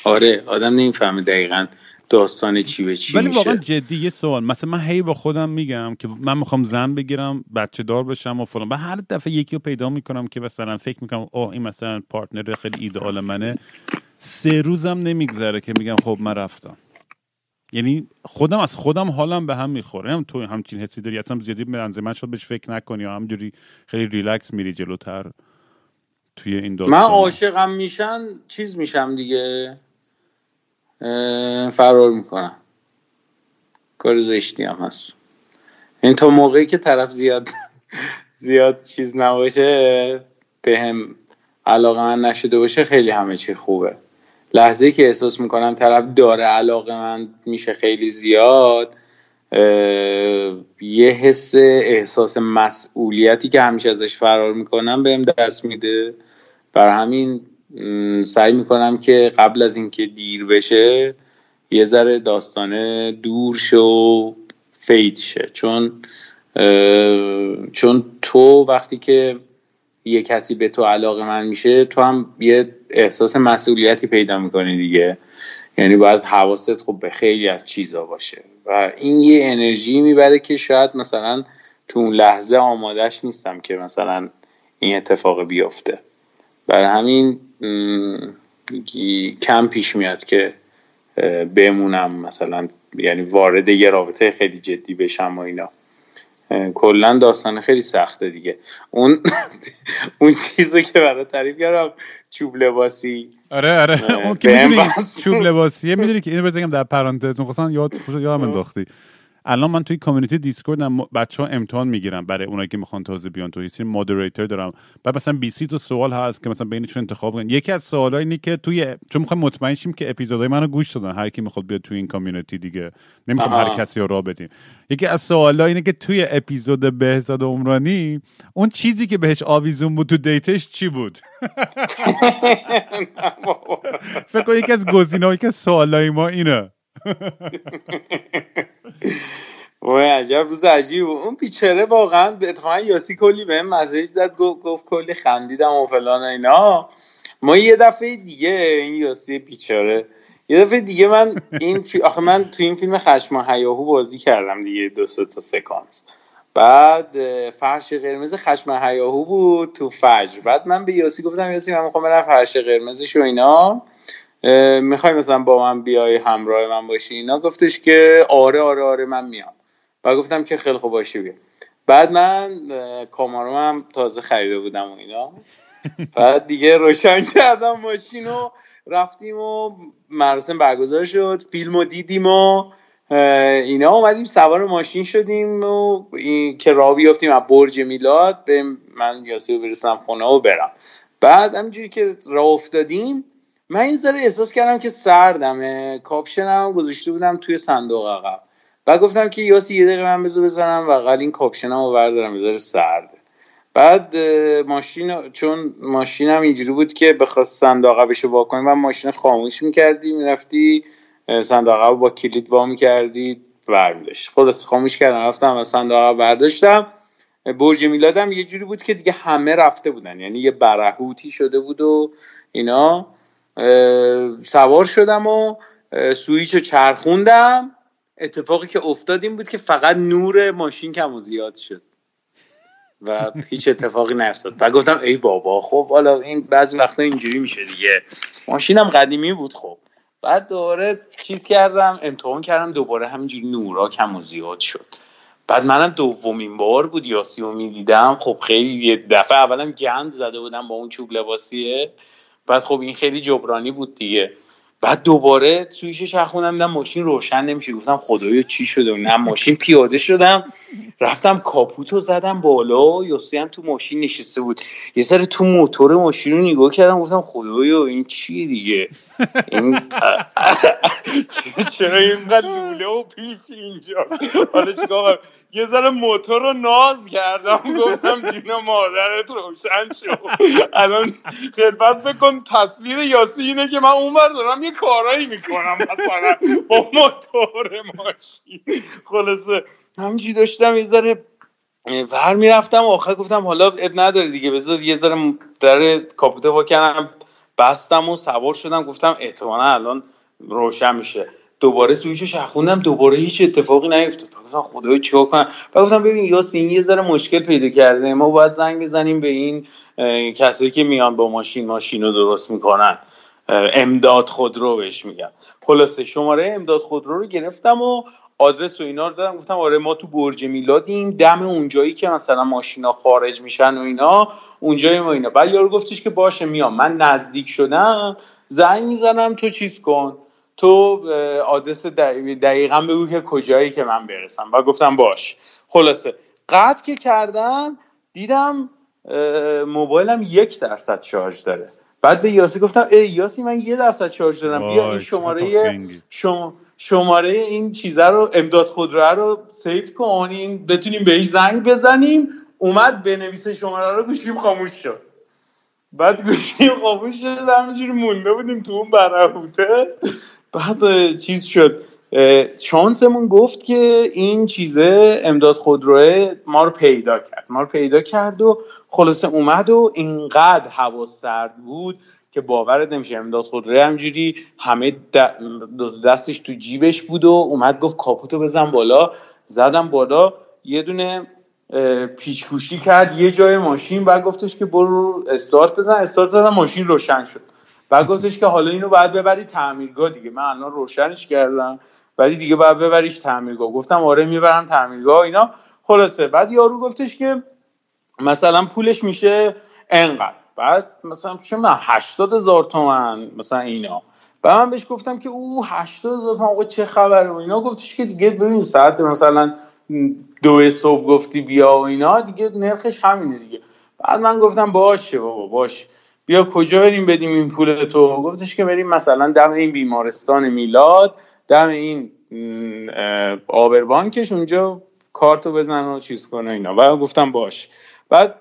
Speaker 3: آره آدم نمی‌فهمه دقیقا. داستان چی به چی
Speaker 2: ولی
Speaker 3: واقعا
Speaker 2: جدی یه سوال. مثلا من هی با خودم میگم که من می‌خوام زن بگیرم بچه دار بشم و فلان. و هر دفعه یکی رو پیدا می‌کنم که مثلا فکر می‌کنم اوه این مثلا پارتنر خیلی ایدئال منه. سه روزم نمیگذره که میگم خب من رفتم. یعنی خودم از خودم حالم به هم می‌خوره. هم تو همچین حسی داری اصلا زیادی به من شد بهش فکر نکنی یا همجوری خیلی ریلکس میری جلوتر توی این داستان
Speaker 3: من عاشقم میشن چیز میشم دیگه. فرار می‌کنم. کار زشتی هم هست. این تا موقعی که طرف زیاد زیاد چیز نباشه به هم علاقه من نشده باشه خیلی همه چی خوبه. لحظه که احساس می‌کنم طرف داره علاقه من میشه خیلی زیاد یه حس احساس مسئولیتی که همیشه ازش فرار می‌کنم بهم دست میده. بر همین سعی می‌کنم که قبل از اینکه دیر بشه یه ذره داستانه دور شه و فید شه. چون چون تو وقتی که یه کسی به تو علاقه من میشه تو هم یه احساس مسئولیتی پیدا می‌کنی دیگه. یعنی باید حواست خب به خیلی از چیزا باشه. و این یه انرژی می‌بره که شاید مثلا تو اون لحظه آمادش نیستم که مثلا این اتفاق بیفته. برای همین کم پیش میاد که بمونم مثلا یعنی وارد یه رابطه خیلی جدی بشم و اینا. کلا داستان خیلی سخته دیگه. اون اون چیزو که برای تعریف کردم چوب لباسی.
Speaker 2: آره آره. اون که می‌دونی چوب لباسیه می‌دونی که اینو بگم در پرانتز خواستن یاد یادم انداختی. الان من توی community Discord بچه ها امتحان می‌گیرم برای اونایی که می‌خوان تازه بیان. تو یه moderator دارم. بعد مثلا 20 تو سوال هست که مثلا بینشون انتخاب کنن. یکی از سوالای اینه که توی چون می‌خوایم مطمئن شیم که اپیزودهای منو گوش دادن. هر کی می‌خواد بیاد توی این community دیگه. نمی‌خوام هر کسی رو بدیم. یکی از سوالا اینه که توی اپیزود بهزاد عمرانی اون چیزی که بهش آویزون بود تو date ش چی بود؟ فکر کنم یکی از گزینه‌هایی که سوالای ما اینه.
Speaker 3: وای عجب روز عجیب. اون بیچاره واقعا اتفاقا یاسی کلی به مسیج زد گفت, کلی خندیدم و فلان اینا. ما یه دفعه دیگه این یاسی بیچاره یه دفعه دیگه من این فی... آخه من تو این فیلم خشم هیاهو بازی کردم دیگه دو تا سکانس. بعد فرش قرمز خشم هیاهو بود تو فجر. بعد من به یاسی گفتم یاسی من می‌خوام برم فرش قرمزش و اینا. می‌خوای مثلا با من بیای همراه من باشی؟ اینا گفتش که آره آره آره من میام. و گفتم که خیلی خوب باشی بیا. بعد من هم تازه خریده بودم و اینا. بعد دیگه روشن کردم ماشین و رفتیم و مراسم برگزار شد فیلم و دیدیم و اینا اومدیم سوار ماشین شدیم و این که را بیافتیم از برج میلاد به من یاسه برسم خونه و برم. بعد همینجوری که راه افتادیم من این ذره احساس کردم که سردمه. کاپشنم گذاشته بودم توی صندوق عقب. بعد گفتم که یاسی یه دقیقه من بذار بزنم و این کاپشنم رو بردارم بذاره سرده بعد ماشین چون ماشینم اینجوری بود که بخواست صندوق عقبش رو واکنیم و ماشین خاموش می‌کردی می‌رفتی صندوق عقب با کلید وا می‌کردی برمیداشت خلاص خاموش کردم رفتم و صندوق عقب برداشتم. برج میلادم یه جوری بود که دیگه همه رفته بودن. یعنی یه برهوتی شده بود و اینا. سوار شدم و سویچ رو چرخوندم. اتفاقی که افتاد این بود که فقط نور ماشین کم و زیاد شد و هیچ اتفاقی نیفتاد. و گفتم ای بابا خب حالا این بعضی وقتا اینجوری میشه دیگه. ماشینم قدیمی بود خب. بعد دوباره چیز کردم امتحان کردم دوباره همینجوری نورا کم و زیاد شد. بعد منم دومین بار بود یاسی رو می‌دیدم. خب خیلی یه دفعه اولم گند زده بودم با اون چوب لباسیه. بعد خب این خیلی جبرانی بود دیگه. بعد دوباره سویش چرخوندم دیدم ماشین روشن نمیشه. گفتم خدایا چی شده؟ نه ماشین پیاده شدم. رفتم کاپوتو زدم بالا. یاسی هم تو ماشین نشسته بود. یه سر تو موتور ماشین رو نگاه کردم. گفتم خدایا این چی دیگه؟ این چرا اینقدر لوله و پیش اینجا؟ حالا چیکار یه ذره موتور رو ناز کردم گفتم جون مادرت روشن شد الان خدمت بکن تصویر یاسی اینه که من اونور دارم یه کارایی می‌کنم مثلا با موتور ماشین. خلاصه همچی داشتم؟ یه ذره ور می‌رفتم و آخر گفتم حالا اب نداره دیگه بذار یه ذره در کاپوته وا کردم بستم و سوار شدم گفتم احتمالا الان روشن میشه. دوباره سویچو شخوندم دوباره هیچ اتفاقی نیفتاد. گفتم خدای چیکار کنم؟ بعد گفتم ببین یاسین یه ذره مشکل پیدا کرده. ما باید زنگ بزنیم به این کسایی که میان با ماشین ماشین رو درست می‌کنن. امداد خودرو بهش میگم خلاصه شماره امداد خودرو رو گرفتم و آدرس و اینا رو دادم. گفتم آره ما تو برج میلادیم. دم اونجایی که مثلا ماشینا خارج میشن و اینا اونجایی ما اینا. بعد یارو گفتش که باشه میام. من نزدیک شدم زنگ می‌زنم تو چیز کن. تو آدرس دقیقا بگو که کجایی که من برسم. و گفتم باش. خلاصه. قطع که کردم دیدم موبایلم یک درصد شارژ داره. بعد به یاسی گفتم ای یاسی من یه درصد شارژ دارم بیا این شماره شما شماره این چیزه رو امداد خودرو رو سیف کن این بتونیم به زنگ بزنیم اومد بنویسه شماره رو گوشیم خاموش شد. بعد گوشیم خاموش شد همینجوری مونده بودیم تو اون برهوته. بعد چیز شد. شانسمون گفت که این چیزه امداد خودروه ما رو پیدا کرد. ما رو پیدا کرد و خلاصه اومد و اینقدر هوا سرد بود که باورت نمیشه امداد خودروه همجوری همه دستش تو جیبش بود و اومد گفت کاپوتو بزن بالا. زدم بالا. یه دونه پیچکوشی کرد. یه جای ماشین بعد گفتش که برو استارت بزن. استارت زدم ماشین روشن شد. بعد گفتش که حالا اینو باید ببری تعمیرگاه دیگه. من الان روشنش کردم ولی دیگه باید ببریش تعمیرگاه. گفتم آره می‌برم تعمیرگاه اینا. خلاصه. بعد یارو گفتش که مثلا پولش میشه انقدر. بعد مثلا چه من 80 هزار تومن مثلا اینا. بعد من بهش گفتم که او 80 هزار تومن آقا چه خبره؟ و اینا گفتش که دیگه ببین ساعت مثلا دو صبح گفتی بیا و اینا دیگه نرخش همینه دیگه. بعد من گفتم باشه بابا باشه بیا کجا بریم بدیم این پول تو؟ گفتش که بریم مثلا دم این بیمارستان میلاد دم این آبربانکش اونجا کارتو بزن و چیز کنه اینا. و گفتم باش. بعد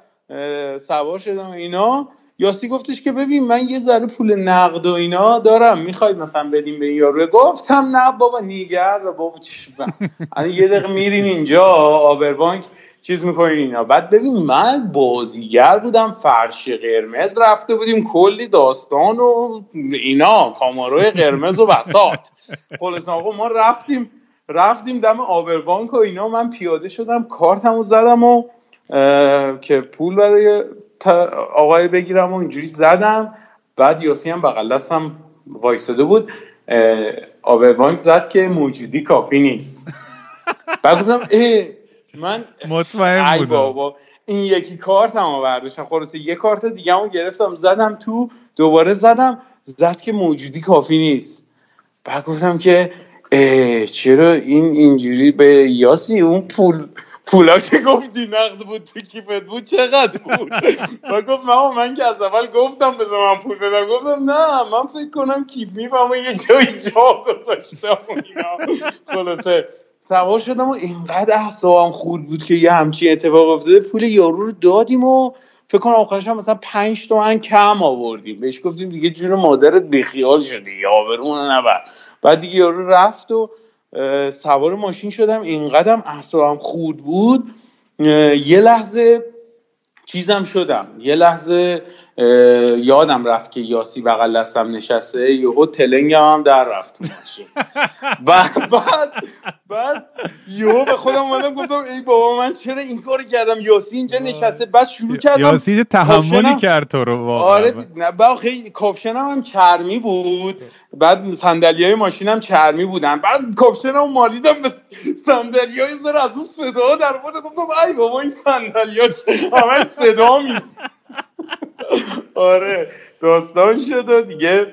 Speaker 3: سوار شدم اینا. یاسی گفتش که ببین من یه ذره پول نقد و اینا دارم. می‌خوای مثلا بدیم به این یارو؟ گفتم نه بابا نیگر بابا یه دقیقه میرین اینجا آبربانک چیز می‌کنین اینا. بعد ببین من بازیگر بودم فرش قرمز رفته بودیم کلی داستان و اینا کاماروی قرمز و بسات خلاص آقا ما رفتیم رفتیم دم آبربانک و اینا. من پیاده شدم کارتمو زدم و که پول برای آقای بگیرم و اینجوری زدم. بعد یاسی هم بغل دستم وایساده بود. آبربانک زد که موجودی کافی نیست. بعد گفتم اه من
Speaker 2: مطمئن بودم.
Speaker 3: بابا این یکی کارت هم برداشتم خلاصه یه کارت دیگه هم گرفتم زدم تو دوباره زدم. زد که موجودی کافی نیست. بعد گفتم که چرا این اینجوری به یاسی؟ اون پول پولا که گفتی نقد بود تو کیفت بود چقدر بود؟ و گفت من من که از اول گفتم بذار من پول بدم. گفتم نه من فکر کنم کیف میفهم یه جایی جا گذاشتم خلاصه سوار شدم و اینقدر احسابم خورد بود که یه همچین اتفاق افتاده. پول یارو رو دادیم و فکر کنم آخرش هم مثلا پنج تومن کم آوردیم. بهش گفتیم دیگه جون مادرت بیخیال شدی یا برون نبر. بعد دیگه یارو رفت و سوار ماشین شدم. اینقدرم احسابم خورد بود. یه لحظه چیزم شدم. یه لحظه یادم رفت که یاسی بغل دستم نشسته یهو تلنگم هم در رفت ماشین بعد بعد بعد یهو به خودم اومدم گفتم ای بابا من چرا این کار کردم؟ یاسی اینجا نشسته بعد شروع کردم
Speaker 2: یاسی تحملی کرد تو رو واقعا.
Speaker 3: آره نه خیلی کاپشنم هم چرمی بود. بعد صندلی های ماشینم چرمی بودن. بعد کاپشنم مالیدم به صندلی های زر از اون صدا در گفتم ای بابا این صندلی همش صدا می آره داستان شد و دیگه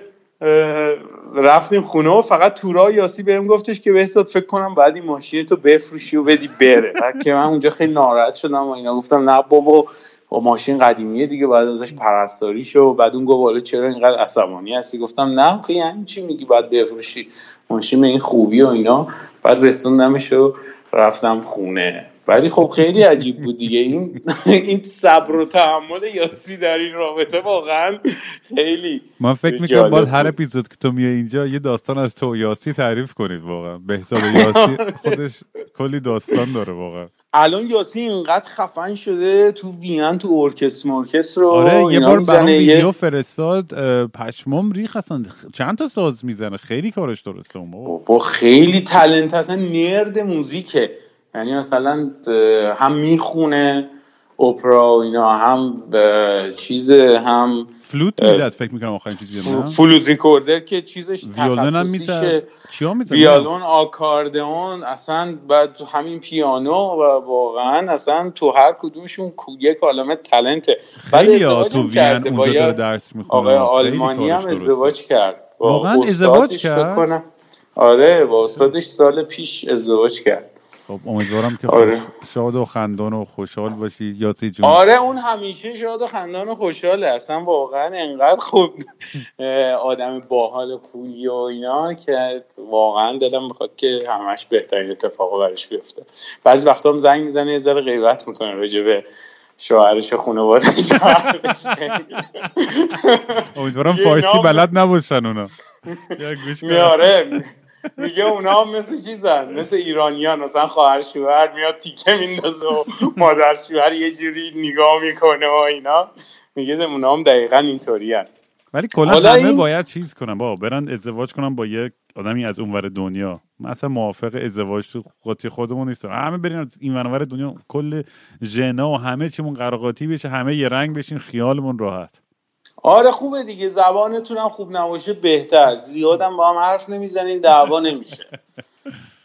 Speaker 3: رفتیم خونه و فقط تورا یاسی بهم گفتش که بهزاد فکر کنم بعد این ماشین تو بفروشی و بدی بره. که من اونجا خیلی ناراحت شدم و اینا گفتم نه بابا با ماشین قدیمیه دیگه بعد ازش پرستاری شو بعد اون گفت حالا چرا اینقدر عصبانی هستی؟ گفتم نه که یعنی چی میگی بعد بفروشی؟ ماشین به این خوبی و اینا. بعد رسوندمش و رفتم خونه. ولی خب خیلی عجیب بود دیگه. این این صبر و تحمل یاسی در این رابطه واقعا خیلی
Speaker 2: من فکر می‌کنم باید هر اپیزود که تو میای اینجا یه داستان از تو یاسی تعریف کنید واقعا. بهزاد یاسی خودش کلی داستان داره واقعا.
Speaker 3: الان یاسی اینقدر خفن شده تو وینن تو ارکستر مرکستر رو.
Speaker 2: آره یه بار برام ویدیو فرستاد پشمام ریخ اصلا. چند تا ساز می‌زنه؟ خیلی کارش درسته اون
Speaker 3: با خیلی تلنت اصلا نرد موزیکه. یعنی مثلا هم می‌خونه اپرا و اینا هم چیز هم
Speaker 2: فلوت می‌زد فکر می‌کنم آخرین چیزی
Speaker 3: فلوت ریکوردر که چیزش
Speaker 2: ویولون هم می‌زد. چیا می‌زد؟
Speaker 3: ویولون آکاردئون اصلا بعد همین پیانو و واقعا اصلا تو هر کدومشون یک عالمه تلنته
Speaker 2: خیلی ها تو وین اونجا داره درس می‌خونه.
Speaker 3: آقای آلمانی هم ازدواج کرد.
Speaker 2: واقعا ازدواج کرد؟
Speaker 3: آره با استادش سال پیش ازدواج کرد.
Speaker 2: خب امیدوارم که آره. شاد و خندان و خوشحال باشی. یاسی جون.
Speaker 3: آره اون همیشه شاد و خندان و خوشحاله. اصلا واقعا انقدر خوب آدم باحال و کولی و اینا که واقعا دلم می‌خواد که همش بهترین اتفاق برش بیفته. بعضی وقتا هم زنگ می‌زنه یه ذره غیبت می‌کنه راجع به شوهرش و خانوادهش.
Speaker 2: امیدوارم فارسی بلد نباشن اونا.
Speaker 3: میاره میگه اونا مثل چیزن مثل ایرانیان مثلا خواهر شوهر میاد تیکه میندازه و مادر شوهر یه جوری نگاه می‌کنه و اینا. میگه اونا هم دقیقا اینطوری
Speaker 2: ولی کلا همه باید چیز کنن. با برن ازدواج کنن با یک آدمی از اونور دنیا. مثلا موافق ازدواج تو قاطی خودمون نیست همه برین از این ور دنیا کل ژنا و همه چیمون قراقاتی بشه همه یه رنگ بشین خیالمون راحت.
Speaker 3: آره خوبه دیگه زبانتون هم خوب نباشه بهتر. زیادم با هم حرف نمی‌زنین دعوا نمیشه.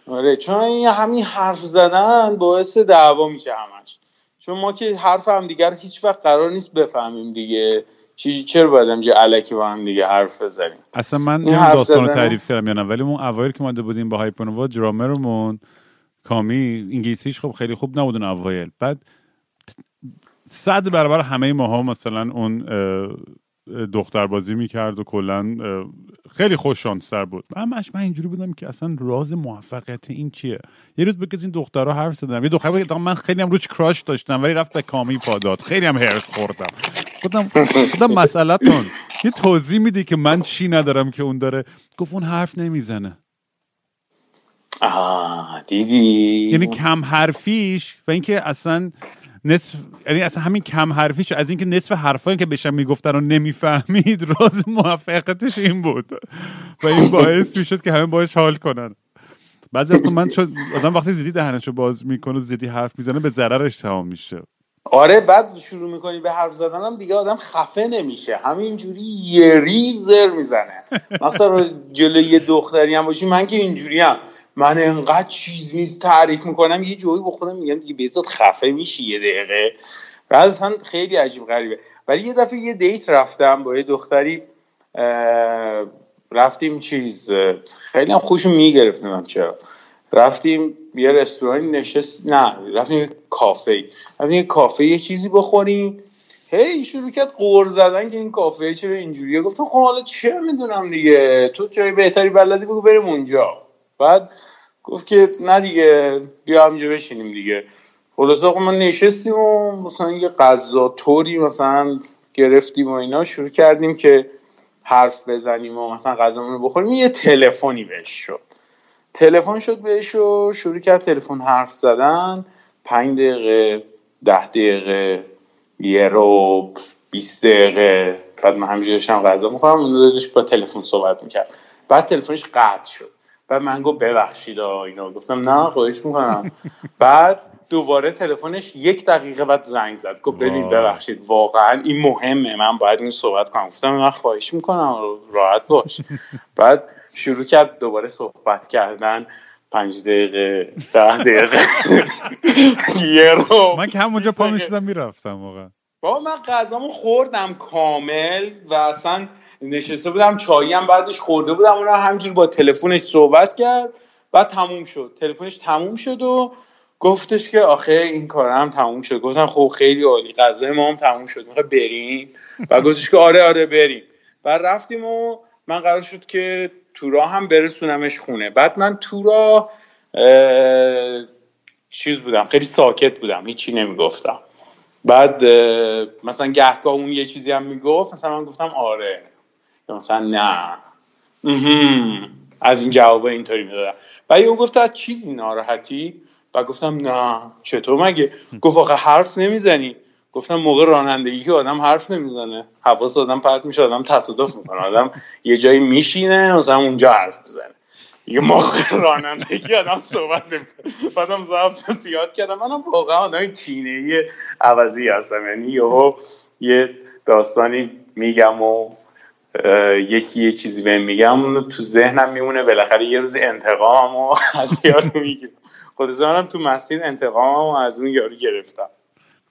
Speaker 3: آره چون این همین حرف زدن باعث دعوا میشه همش. چون ما که حرف هم دیگر هیچ وقت قرار نیست بفهمیم دیگه. چی چرا باید همجه علکی با هم دیگه حرف بزنیم؟
Speaker 2: اصلا من این داستان رو تعریف کردم یا نه ولی اون اوایل که ماده بودیم با هایپنوا درامرمون کامی انگلیسیش خب خیلی خوب نبودن اوایل. بعد صد برابر همه ماها مثلا اون دختر بازی می‌کرد و کلا خیلی خوش شانستر بود همش من اینجوری بودم که اصلا راز موفقیت این چیه؟ یه روز بگذین این دخترها حرف زدم یه دختر بود من خیلی هم روش کراش داشتم ولی رفت به کامی پاداد خیلی هم هرس خوردم. گفتم گفتم مسئلهتون یه توضیح میدی که من چی ندارم که اون داره؟ گفت اون حرف نمی‌زنه.
Speaker 3: آه دیدی؟
Speaker 2: یعنی کم حرفیش و اینکه اصلا نصف یعنی اصلا همین کم حرفیش از اینکه نصف حرفایی که بهشم می‌گفتن رو نمی‌فهمید راز موفقیتش این بود. و این باعث می‌شد که همه باش حال کنن. بعضی وقتا من چون آدم وقتی زیدی دهنشو باز می‌کنه و زیدی حرف می‌زنه به ضررش تمام میشه.
Speaker 3: آره بعد شروع می‌کنی به حرف زدن هم دیگه آدم خفه نمیشه. همینجوری یه ریزر می‌زنه. مثلا جلوی یه دختری هم باشی من که اینجوری هم. من انقدر چیز میز تعریف می‌کنم یه جوی با خودم میگم دیگه بهزاد خفه میشی یه دقیقه. بعد اصلا خیلی عجیب غریبه. ولی یه دفعه یه دیت رفتم با یه دختری رفتیم چیز خیلی هم خوشم می‌گرفتم چرا. رفتیم یه رستوران نشست نه رفتیم کافه. رفتیم کافه یه چیزی بخوریم. هی شروع کرد قور زدن که این کافه چرا اینجوریه. گفتم خب حالا چه می‌دونم دیگه؟ تو جای بهتری بلدی بگو بریم اونجا. بعد گفت که نه دیگه بیا همینجا بشینیم دیگه. خلاص آقا ما نشستیم و مثلا یه غذا طوری مثلا گرفتیم و اینا. شروع کردیم که حرف بزنیم و مثلا غذامون رو بخوریم. یه تلفنی بهش شد. تلفن شد بهش و شروع کرد تلفن حرف زدن. پنج دقیقه ده دقیقه یه رو 20 دقیقه. بعد من همینجوری داشتم غذا می‌خورم اون داشت با تلفن صحبت می‌کرد. بعد تلفنش قطع شد. بعد من گفت ببخشید اینا. گفتم نه خواهش می‌کنم. بعد دوباره تلفنش یک دقیقه بعد زنگ زد. گفت ببین ببخشید واقعا این مهمه. من باید این صحبت کنم. گفتم من خواهش می‌کنم. راحت باش. بعد شروع کرد دوباره صحبت کردن. پنج دقیقه ده دقیقه. یه رو.
Speaker 2: من که همونجا پا می‌شدم می‌رفتم موقع
Speaker 3: بابا من غذامو خوردم کامل و اصلا نشسته بودم چایی هم بعدش خورده بودم اون همجور با تلفنش صحبت کرد. بعد تموم شد. تلفنش تموم شد و گفتش که آخه این کارم تموم شد. گفتم خب خیلی عالی غذای ما هم تموم شد. می‌خوای بریم. و گفتش که آره آره بریم. بعد رفتیم و من قرار شد که تو راه هم برسونمش خونه. بعد من تو راه چیز بودم خیلی ساکت بودم هیچی نمی‌گفتم. بعد مثلا گهگاه اون یه چیزی هم می‌گفت مثلا من گفتم آره. مثلا نه. از این جواب اینطوری می‌دادم. بعد او گفت از چیزی ناراحتی؟ و گفتم نه. چطور مگه؟ گفت آقا حرف نمی‌زنی. گفتم موقع رانندگی که آدم حرف نمی‌زنه. حواس آدم پرت میشه آدم تصادف می‌کنه. آدم یه جایی میشینه مثلا اونجا حرف می‌زنه. یه موقع رانندگی آدم صحبت نمی‌کنه. بعدم ضبط زیاد کردم. منم واقعا آدم کینه عوضی هستم. یعنی یهو یه داستانی میگم و یکی یه چیزی بهم میگم تو ذهنم میمونه. بالاخره یه روز انتقام و از یارو می‌گیرم. خود تو مسیر انتقام و از اون یارو گرفتم.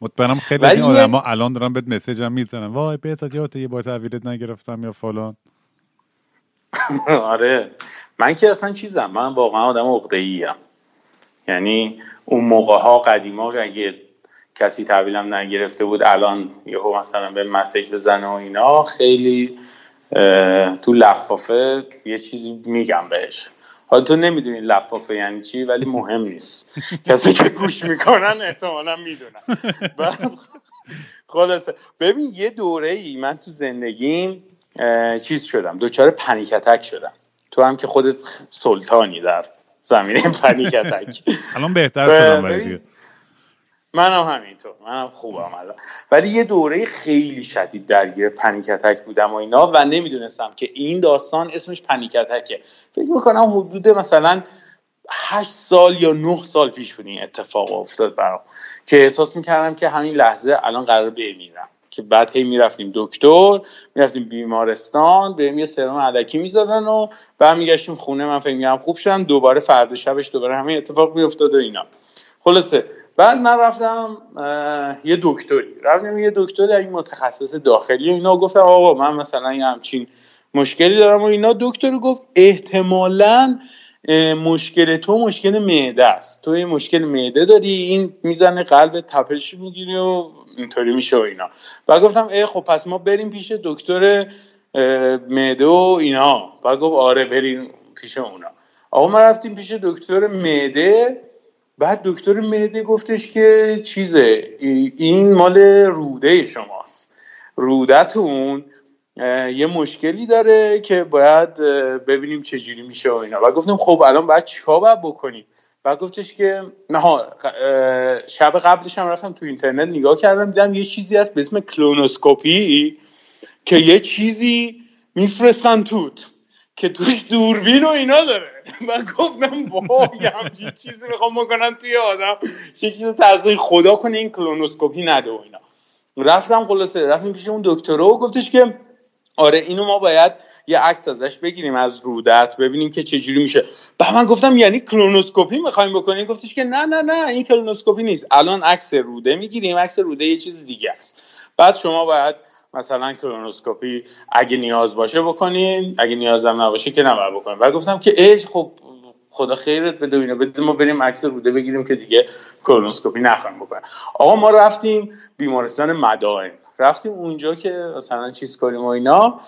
Speaker 2: مطمئنم خیلی از این آدم ها الان دارن بهت مسیج هم می‌زنن. وای بهزاد یادت یه بار تحویلت نگرفتم یا فلان.
Speaker 3: آره. من که اصلا چیزم من واقعا آدم عقده ای یعنی اون موقع ها قدیما اگه کسی تحویلم نگرفته بود الان یهو مثلا به مسیج بزنه و اینا خیلی تو لفافه یه چیزی میگم بهش. حالا تو نمی‌دونی لفافه یعنی چی ولی مهم نیست. کسی که گوش می‌کنن احتمالا می‌دونن. خلاصه. ببین یه دوره ای من تو زندگیم چیز شدم. دوچار پنیکتک شدم. تو هم که خودت سلطانی در زمینه پنیکتک
Speaker 2: الان بهتر شدم
Speaker 3: منم همینطور منم خوبم الان. ولی یه دوره خیلی شدید درگیر پنیکتک بودم و اینا و نمی‌دونستم که این داستان اسمش پنیکتکه فکر می‌کنم حدود مثلا هشت سال یا نه سال پیش بود این اتفاق افتاد برام. که احساس می‌کردم که همین لحظه الان قرار بمیرم که بعد هی می‌رفتیم دکتر می‌رفتیم بیمارستان به یه سرم علکی می‌زدن و برمیگشتیم خونه. من فکر میگم خوب شدم دوباره فردا شبش دوباره همین اتفاق میافتاد و اینا. خلاصه بعد من رفتم یه دکتری. رفتم یه دکتری این متخصص داخلی. اینا گفتم آقا من مثلا یه همچین مشکلی دارم. و اینا دکتر گفت احتمالا مشکل تو مشکل معده است. تو یه مشکل معده داری این می‌زنه قلب تپش می‌گیری و اینطوری میشه و اینا. و گفتم ای خب پس ما بریم پیش دکتر معده و اینا. و گفت آره بریم پیش اونا. آقا ما رفتیم پیش دکتر معده. بعد دکتر مهده گفتش که چیزه این مال روده شماست. رودتون یه مشکلی داره که باید ببینیم چجوری میشه و اینا. و گفتیم خب الان باید چیکار باید بکنیم؟ و گفتش که نه شب قبلش هم رفتم تو اینترنت نگاه کردم دیدم یه چیزی هست به اسم کلونوسکوپی که یه چیزی میفرستن توت که توش دوربین و اینا داره. من گفتم وای همچین چیزی می‌خوام بکنم توی آدم. چه چیز تحصیل خدا کنه این کلونوسکوپی نده و اینا. رفتم خلاصه رفتیم پیش اون دکتر و گفتش که آره اینو ما باید یه عکس ازش بگیریم از رودت ببینیم که چجوری میشه. بعد من گفتم یعنی کلونوسکوپی می‌خوایم بکنیم گفتش که نه نه نه این کلونوسکوپی نیست. الان عکس روده می‌گیریم عکس روده یه چیز دیگه است. بعد شما باید مثلا کلونوسکوپی اگه نیاز باشه بکنین اگه نیازم نباشه که نباید بکنین. و گفتم که ای خب خدا خیرت بده اینا بده ما بریم عکس روده بگیریم که دیگه کلونوسکوپی نخوایم بکنیم. آقا ما رفتیم بیمارستان مدائن. رفتیم اونجا که مثلا چیز کنیم و اینا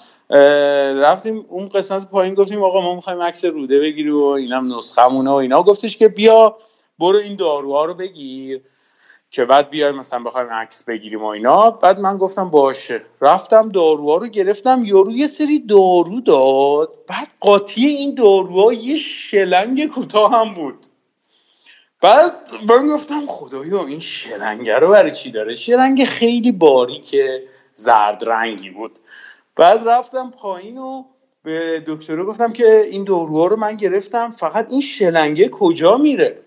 Speaker 3: رفتیم اون قسمت پایین گفتیم آقا ما می‌خوایم عکس روده بگیریم و اینم نسخمونه و اینا. گفتش که بیا برو این داروها رو بگیر. که بعد بیایم مثلا بخوایم عکس بگیریم و اینا. بعد من گفتم باشه. رفتم داروها رو گرفتم. یارو یه سری دارو داد. بعد قاطی این داروها یه شلنگ کوتاه هم بود. بعد من گفتم خدایا این شلنگه رو برای چی داره؟ شلنگ خیلی باریکه زرد رنگی بود. بعد رفتم پایین و به دکتر گفتم که این دوروها رو من گرفتم. فقط این شلنگه کجا میره؟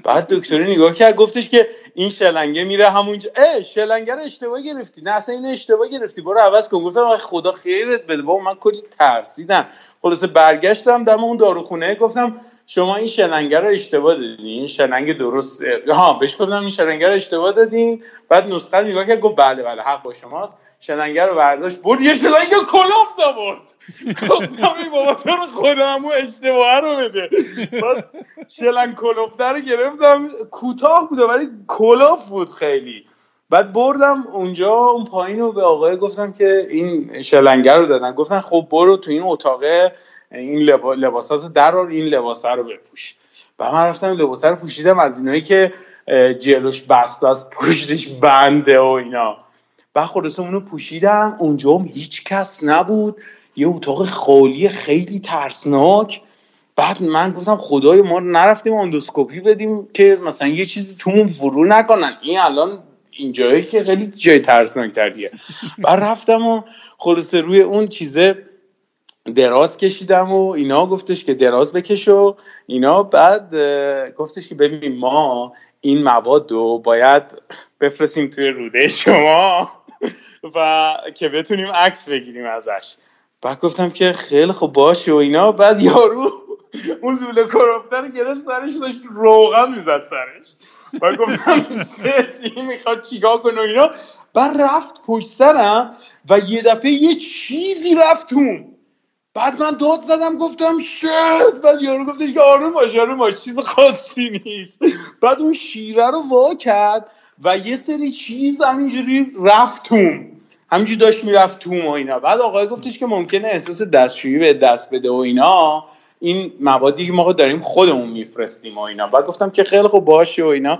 Speaker 3: بعد دکتری نگاه کرد گفتش که این شلنگه میره همونجا. اه شلنگه رو اشتباه گرفتی. نه اصلا این اشتباه گرفتی. برو عوض کن. گفتم خدا خیرت بده. بابا من کلی ترسیدم. خلاصه برگشتم دم اون داروخونه. گفتم شما این شلنگه رو اشتباه دادین. این شلنگ درست ها بهش گفتم این شلنگه رو اشتباه دادین. بعد نسخه نگاه کرد گفت بله بله حق با شماست. شلنگه رو برداشت. بود یه شلنگ کلوف آورد. گفتم این بابا تو رو همون اشتباه رو بده؟ شلنگ کلوفته رو گرفتم. کوتاه بوده ولی کلوف بود خیلی. بعد بردم اونجا اون پایین رو به آقای گفتم که این شلنگه رو دادن. گفتن خب برو تو این اتاقه این لباسات در این لباسه رو بپوش. و من رفتم لباسه رو پوشیدم. از اینایی که جلوش بسته از پشتش بنده و اینا. و خلاصه اونو پوشیدم اونجا هم هیچ کس نبود. یه اتاق خالی خیلی ترسناک. بعد من گفتم خدای ما نرفتیم اندوسکوپی بدیم که مثلا یه چیزی تو فرو نکنن. این الان این جایی که خیلی جای ترسناک تریه بعد رفتم و خلاصه روی اون چیزه دراز کشیدم و اینا گفتش که دراز بکش و اینا. بعد گفتش که ببین ما این مواد رو باید بفرستیم توی روده شما. و که بتونیم عکس بگیریم ازش. بعد گفتم که خیلی خوب باشه و اینا. بعد یارو اون لوله کرافته رو گرفت سرش داشت روغن می‌زد سرش. و گفتم این می‌خواد چیکار کنه و اینا؟ بعد رفت پشت سرم و یه دفعه یه چیزی رفت اون. بعد من داد زدم گفتم شد بعد یارو گفتش که آروم باش آروم باش چیز خاصی نیست. بعد اون شیره رو وا کرد. و یه سری چیز همینجوری رفت توم همینجوری داشت می‌رفت توم و اینا. بعد آقای گفتش که ممکنه احساس دستشویی به دست بده و اینا. این موادی که ما داریم خودمون میفرستیم و اینا. بعد گفتم که خیلی خوب باشه و اینا.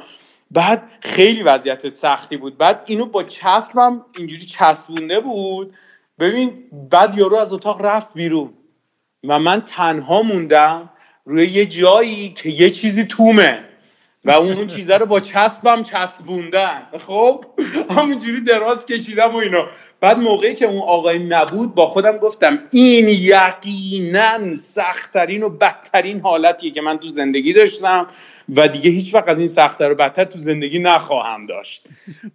Speaker 3: بعد خیلی وضعیت سختی بود. بعد اینو با چسبم اینجوری چسبونده بود. ببین بعد یارو از اتاق رفت بیرون. و من تنها موندم روی یه جایی که یه چیزی تومه. و اون چیزه رو با چسبم چسبوندن. خب؟ همونجوری دراز کشیدم و اینا. بعد موقعی که اون آقای نبود با خودم گفتم این یقینا سختترین و بدترین حالتیه که من تو زندگی داشتم و دیگه هیچ وقت از این سختتر و بدتر تو زندگی نخواهم داشت.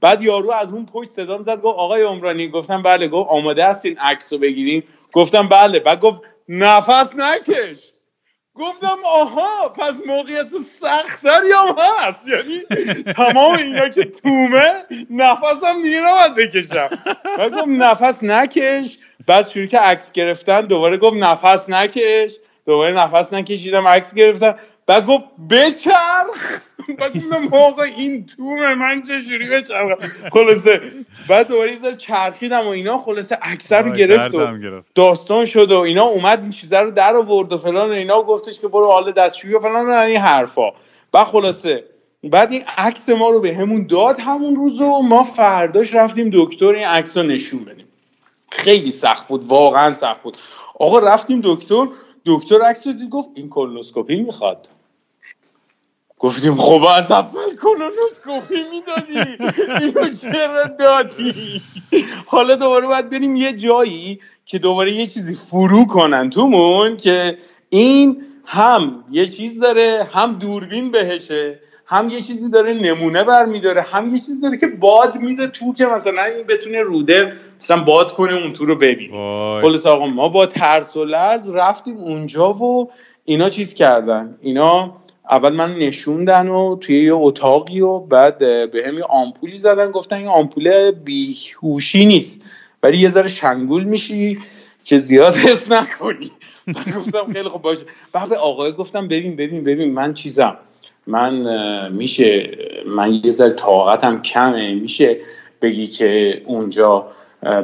Speaker 3: بعد یارو از اون پشت صدام زد گفت آقای عمرانی گفتم بله گفت آماده هستین عکس رو بگیریم گفتم بله. بعد گفت نفس نکش. گفتم آها پس موقعیت سختری هم هست؟ یعنی تمام اینا که تومه نفسم دیگه نباید بکشم. و گفت نفس نکش. بعد شروع که عکس گرفتن دوباره گفت نفس نکش. دوباره نفس نکشیدم عکس گرفتم. بعد گفت بچرخ! بعد موقع این تومه من چجوری بچرخم؟ خلاصه. بعد دوباره یه چرخیدم و اینا خلاصه اکثر رو گرفت و داستان شد و اینا اومد این چیزا رو در آورد و فلان و اینا گفتش که برو حال دستشویی و فلان و این حرفا. بعد خلاصه. بعد این عکس ما رو به همون داد همون روز و ما فرداش رفتیم دکتر این عکس رو نشون بدیم. خیلی سخت بود واقعا سخت بود. آقا رفتیم دکتر. دکتر عکس دید گفت این کولونوسکوپی می‌خواد. گفتیم خب از اول کولونوسکوپی می‌دادی. اینو چرا دادی؟ حالا دوباره باید بریم یه جایی که دوباره یه چیزی فرو کنن تومون که این هم یه چیز داره هم دوربین بهشه. هم یه چیزی داره نمونه برمیداره هم یه چیزی داره که باد میده تو که مثلا این بتونه روده مثلا باد کنه اون تو رو ببین خلاص آقا ما با ترس و لز رفتیم اونجا و اینا چیز کردن. اینا اول من نشوندن و توی یه اتاقی و بعد به هم یه آمپولی زدن گفتن این آمپول بیهوشی نیست. ولی یه ذره شنگول میشی که زیاد حس نکنی. من گفتم خیلی خوب باشه. بعد به آقای گفتم ببین ببین ببین من چیزم. من میشه من یه ذره طاقتم کمه. میشه بگی که اونجا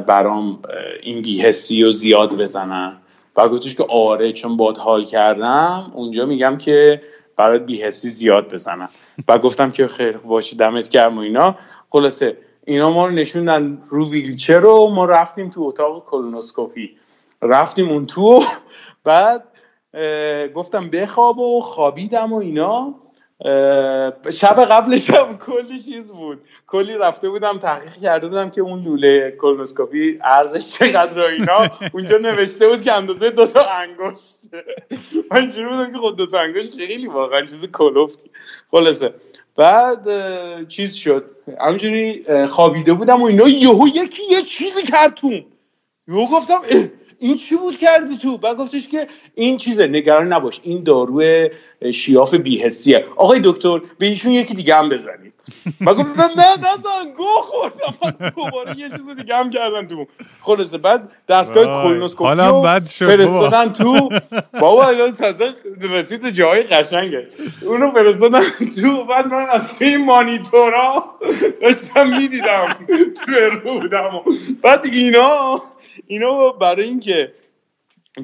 Speaker 3: برام این بیهسی رو زیاد بزنم؟ و گفتش که آره چون باد حال کردم اونجا میگم که برات بیهسی زیاد بزنم. و گفتم که خیلی باشی دمت گرم و اینا. خلاصه اینا ما رو نشوندن رو ویلچر رو ما رفتیم تو اتاق کلونوسکوپی. رفتیم اون تو بعد گفتم بخواب و خوابیدم و اینا. شب قبلش هم کلی چیز بود. کلی رفته بودم تحقیق کرده بودم که اون لوله کولونوسکوپی ارزش چقدر اینا. اونجا نوشته بود که اندازه دو تا انگشت. من اینجوری بودم که خود دو تا انگشت خیلی واقعا چیز کلوفتی خلاصه. بعد چیز شد. همینجوری خوابیده بودم و اینا. یهو یکی یه چیزی کرد تو یهو گفتم این چی بود کردی تو؟ بعد گفتش که این چیزه نگران نباش این دارو شیاف بیهسیه آقای دکتر به ایشون یکی دیگه هم بزنید من گفتم نه نزن گو خوردم دوباره یه چیز دیگه هم کردن تو. خلاصه بعد دستگاه کولونوسکوپی رو فرستادن تو. بابا الان تازه رسید جای قشنگه. اونو فرستادن تو. بعد من از این مانیتورا داشتم می‌دیدم. تو رو بودم. بعد اینا اینا برای اینکه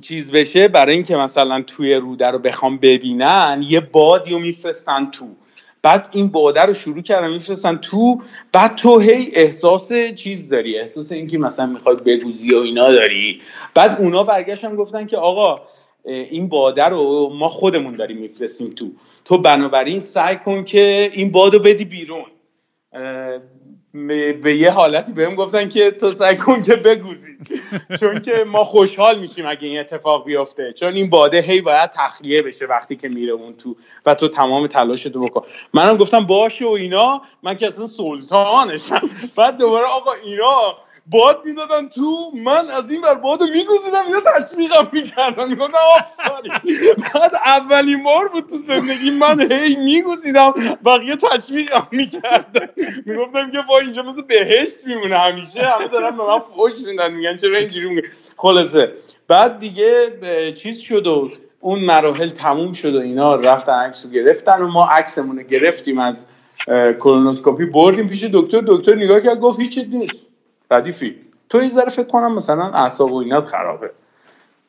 Speaker 3: چیز بشه برای اینکه مثلا توی روده رو بخوام ببینن یه بادی رو میفرستن تو. بعد این باده رو شروع کردن میفرستن تو. بعد تو هی احساس چیز داری احساس اینکه مثلا می‌خوای بگوزی و اینا داری. بعد اونا برگشتن گفتن که آقا این باده رو ما خودمون داریم میفرستیم تو. تو بنابراین سعی کن که این بادو بدی بیرون. به یه حالتی بهم گفتن که تو سعی کن که بگوزی. چون که ما خوشحال میشیم اگه این اتفاق بیفته. چون این باده هی باید تخلیه بشه وقتی که میره اون تو و تو تمام تلاشتو بکن. منم گفتم باشه و اینا من که اصلا سلطانشم. بعد دوباره آقا اینا باد می‌دادن تو من از این بر باد میگوزیدم اینا تشویقم می‌کردن. می‌گفتم بعد اولین بار بود تو زندگی من هی میگوزیدم بقیه تشویقم می‌کردن. می‌گفتم که با اینجا مثل بهشت میمونه همیشه. همه دارن به من فوش میدن میگن چرا اینجوری میگه خلاصه. بعد دیگه چیز شد و اون مراحل تموم شد و اینا رفتن عکس گرفتن و ما عکسمون گرفتیم از کولونوسکوپی بردیم پیش دکتر دکتر نگاه کرد گفت هیچ نیست. ردیفی تو یه ذره فکر کنم مثلا اعصاب و اینات خرابه.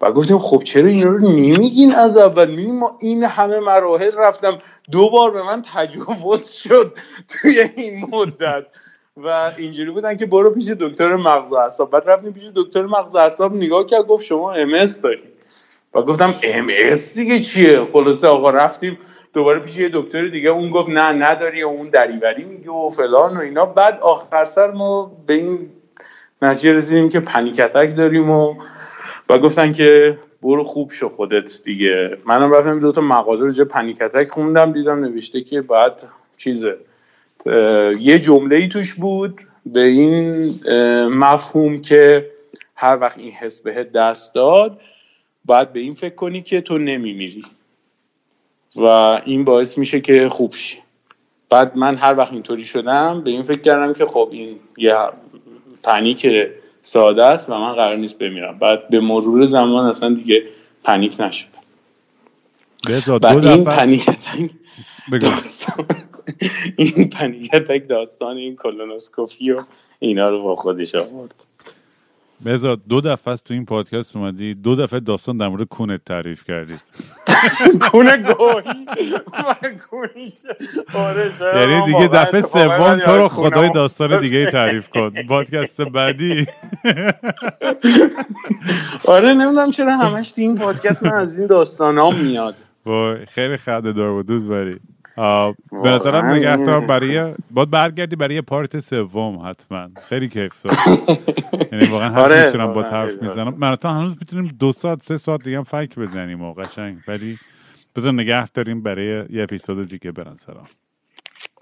Speaker 3: و گفتیم خب چرا اینا رو نمیگین از اول؟ میگین ما این همه مراحل رفتم. دو بار به من تجاوز شد توی این مدت. و اینجوری بودن که برو پیش دکتر مغز و اعصاب. بعد رفتیم پیش دکتر مغز و اعصاب نگاه کرد گفت شما ام داری و گفتم ام دیگه چیه؟ خلاصه آقا رفتیم دوباره پیش یه دکتر دیگه. اون گفت نه نداری. اون دریوری میگه و فلان و اینا. بعد آخر سر ما به این نتیجه رسیدیم که پنیکتک داریم و و گفتن که برو خوب شو خودت دیگه. منم رفتم دو تا مقاله رو جای پنیکتک خوندم دیدم نوشته که بعد چیزه. یه جمله ای توش بود به این مفهوم که هر وقت این حس بهت دست داد باید به این فکر کنی که تو نمیمیری. و این باعث میشه که خوب شی. بعد من هر وقت اینطوری شدم به این فکر کردم که خب این یه پنیک ساده است و من قرار نیست بمیرم. بعد به مرور زمان اصلا دیگه پنیک نشد. و این پنیک داستان این پنیک داستان این کلونوسکوفی و اینا رو با خودش آورد.
Speaker 2: بذار دو دفعه تو این پادکست اومدی دو دفعه داستان در مورد کونت تعریف کردی.
Speaker 3: کونه گوهی.
Speaker 2: آره، یعنی دیگه دفعه سوم تو رو خدای داستان دیگه تعریف کن. پادکست بعدی.
Speaker 3: آره نمی‌دونم چرا همش این پادکست من از این داستان ها میاد
Speaker 2: خیلی خنده دار بود بری به نظرم نگهدار برای باید برگردی برای پارت سوم حتما. خیلی کیف ساد یعنی واقعا هر آره می‌تونم با حرف می‌زنم. من تا هنوز می‌تونیم دو ساعت سه ساعت دیگه هم فک بزنیم و قشنگ. ولی بذار نگه داریم برای یه اپیزود دیگه برن سلام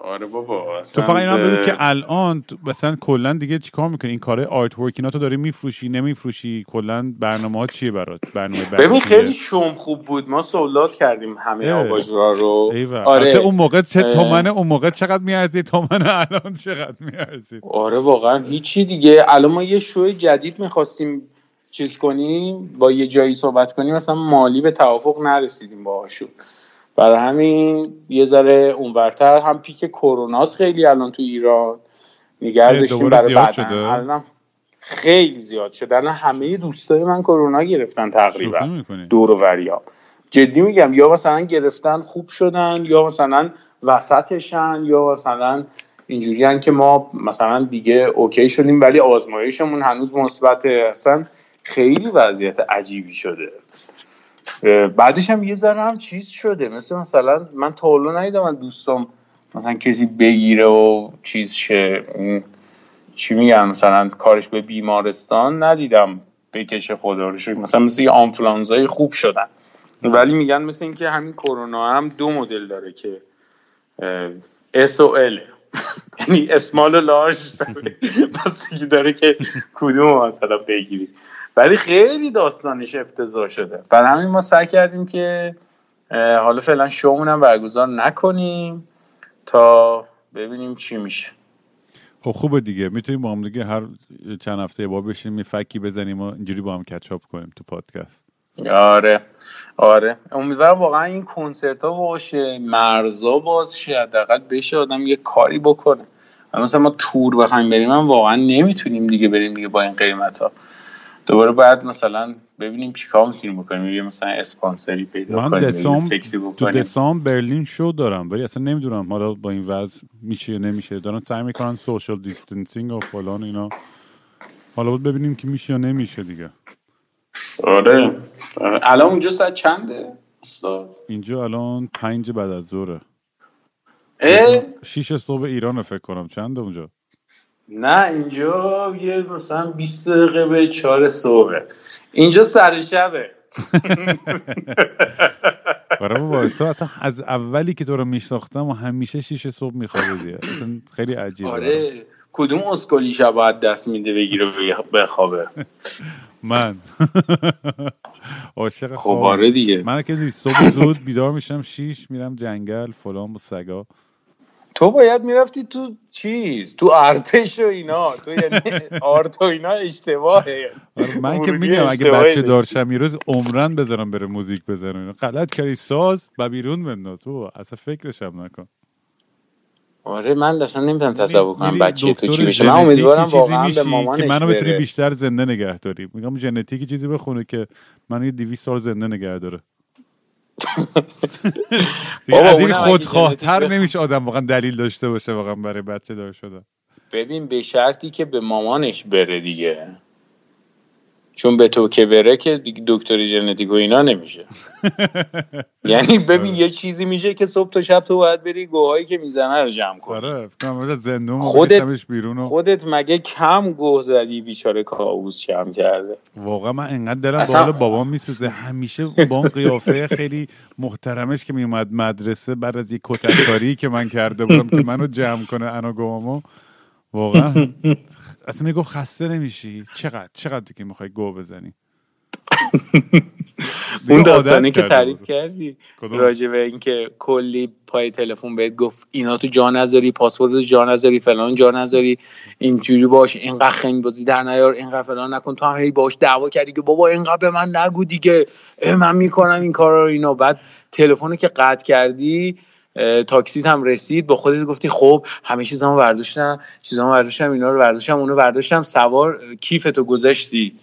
Speaker 3: آره بابا
Speaker 2: تو فقط اینا بگو که الان مثلا کلا دیگه چیکار می‌کنی؟ این کار آرت ورک اینا تو داری میفروشی نمیفروشی؟ کلا برنامه ها چیه برات؟ برنامه
Speaker 3: ببین خیلی شوم خوب بود. ما سولات کردیم همه آباژورا رو.
Speaker 2: آره. اون موقع چه تومنه اون موقع چقدر میارزی؟ تومنه الان چقدر میارزی؟
Speaker 3: آره واقعا هیچی دیگه. الان ما یه شو جدید می‌خواستیم چیز کنیم با یه جایی صحبت کنیم مثلا مالی به توافق نرسیدیم باهاشون. برای همین یه ذره اونورتر. هم پیک کروناست خیلی الان تو ایران. نگه داشتیم برای بعد خیلی زیاد شده. الان همه دوستای من کرونا گرفتن تقریبا. دور و وریاب جدی میگم یا مثلا گرفتن خوب شدن یا مثلا وسطشن یا مثلا اینجوری که ما مثلا دیگه اوکی شدیم ولی آزمایشمون هنوز مثبت اصلا خیلی وضعیت عجیبی شده. بعدش هم یه ذره هم چیز شده. مثل مثلا من تا حالا ندیدم دوستم مثلا کسی بگیره و چیز شه. چی میگن؟ مثلا کارش به بیمارستان ندیدم بکشه خدا رو مثلا مثل یه آنفلانزای خوب شدن. ولی میگن مثل اینکه همین کرونا هم دو مدل داره که اس و ال یعنی اسمال و لارج داره. که کدوم مثلا بگیری. ولی خیلی داستانش افتضاح شده. برای همین ما سعی کردیم که حالا فعلا شومون هم برگزار نکنیم تا ببینیم چی میشه.
Speaker 2: خب خوبه دیگه. می‌تونیم با هم دیگه هر چند هفته با بشیم فکی بزنیم و اینجوری با هم کچاپ کنیم تو پادکست.
Speaker 3: آره. آره. امیدوارم واقعا این کنسرت ها باشه مرزا باز شه حداقل بشه آدم یه کاری بکنه. مثلا ما تور بخوایم بریم هم واقعا نمی‌تونیم دیگه بریم دیگه با این قیمت ها دوباره باید مثلا ببینیم چیکار می‌تونیم بکنیم. یه مثلا اسپانسری پیدا
Speaker 2: من دسام تو دسامبر برلین شو دارم ولی اصلا نمی‌دونم حالا با این وضع میشه یا نمیشه. دارن سعی می‌کنن social distancing و فلان اینا. حالا باید ببینیم که میشه یا نمیشه دیگه.
Speaker 3: آره. الان اونجا ساعت چنده؟
Speaker 2: اینجا الان پنج بعد از ظهره. شیش صبح ایران فکر کنم. چنده اونجا؟
Speaker 3: نه اینجا یه مثلا 20 دقیقه به 4 صبح اینجا سر شبه.
Speaker 2: آره بابا تو اصلا از اولی که تو رو میشناختم و همیشه شیش صبح میخوابیدی. خیلی عجیبه.
Speaker 3: آره کدوم اسکلی شب باید دست میده بگیره بخوابه؟
Speaker 2: من. عاشق
Speaker 3: خب آره دیگه.
Speaker 2: من که صبح زود بیدار میشم شیش میرم جنگل فلان با سگا.
Speaker 3: تو باید می‌رفتی تو چیز تو ارتش و اینا. تو یعنی آرت و اینا اشتباهه.
Speaker 2: آره، من که میگم اگه بچه دارشم یه روز عمرن بذارم بره موزیک بزنم غلط کردی ساز و بیرون بنداز. تو اصلا فکرشم نکن.
Speaker 3: آره من اصلا نمی‌تونم تصور کنم بچه تو چی بشه. من امیدوارم واقعا به مامانش
Speaker 2: که منو بتونی بیشتر زنده نگه داری. میگم ژنتیک چیزی بخونه که منو یه 200 سال زنده نگه داره. از این خودخواهتر نمیشه آدم واقعا دلیل داشته باشه واقعا برای بچه دار شده
Speaker 3: ببین به شرطی که به مامانش بره دیگه. چون به تو که بره که دکتری ژنتیک و اینا نمیشه. یعنی ببین
Speaker 2: آره.
Speaker 3: یه چیزی میشه که صبح تا شب تو باید بری گوهایی که می‌زنه رو جمع کنی.
Speaker 2: آره
Speaker 3: خودت بیرون خودت مگه کم گوه زدی بیچاره کاووس کم کرده؟
Speaker 2: واقعا من انقدر دلم اصلا... بابام میسوزه. همیشه با اون قیافه خیلی محترمش که میومد مدرسه بعد از یک کتککاری که من کرده بودم که منو جمع کنه انا گوامو واقعا. اصلا میگو خسته نمیشی. چقدر؟ چقدر دیگه می‌خوای گو بزنی؟
Speaker 3: اون داستانی که تعریف کردی راجع به اینکه کلی پای تلفن بهت گفت اینا تو جا نذاری پاسورد جا نذاری فلان جا نذاری اینجوری باش اینقدر خنگ بازی در نیار اینقدر فلان نکن. تو هم هی باش دعوا کردی که بابا اینقدر به من نگو دیگه من می‌کنم این کارا رو اینا. بعد تلفن که قطع کردی تاکسیت هم رسید با خودت گفتی خب همه چیزامو برداشتم چیزامو برداشتم اینا رو برداشتم اونو برداشتم سوار کیفتو گذاشتی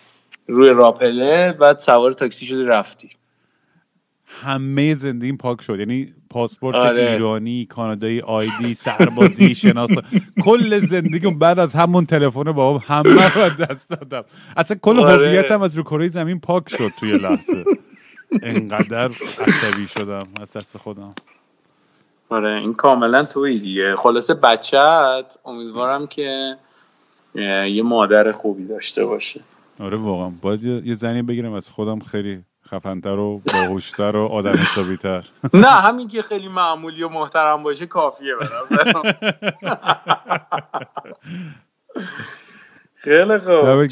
Speaker 3: روی راپله بعد سوار تاکسی شدی رفتی
Speaker 2: همه زندگیم پاک شد یعنی پاسپورت آره. ایرانی کانادایی آیدی سربازی شناس کل زندگیم بعد از همون تلفن بابام همه رو دست دادم اصلا کل آره. هویتم از رو کره زمین پاک شد توی لحظه انقدر عصبی شدم از دست خودم
Speaker 3: آره این کاملا توی دیگه. خلاصه بچت امیدوارم که یه مادر خوبی داشته باشه.
Speaker 2: آره واقعا. باید یه زنی بگیرم. از خودم خیلی خفنتر و باهوشتر و آدم حسابیتر.
Speaker 3: نه همین که خیلی معمولی و محترم باشه کافیه به خیلی خوب.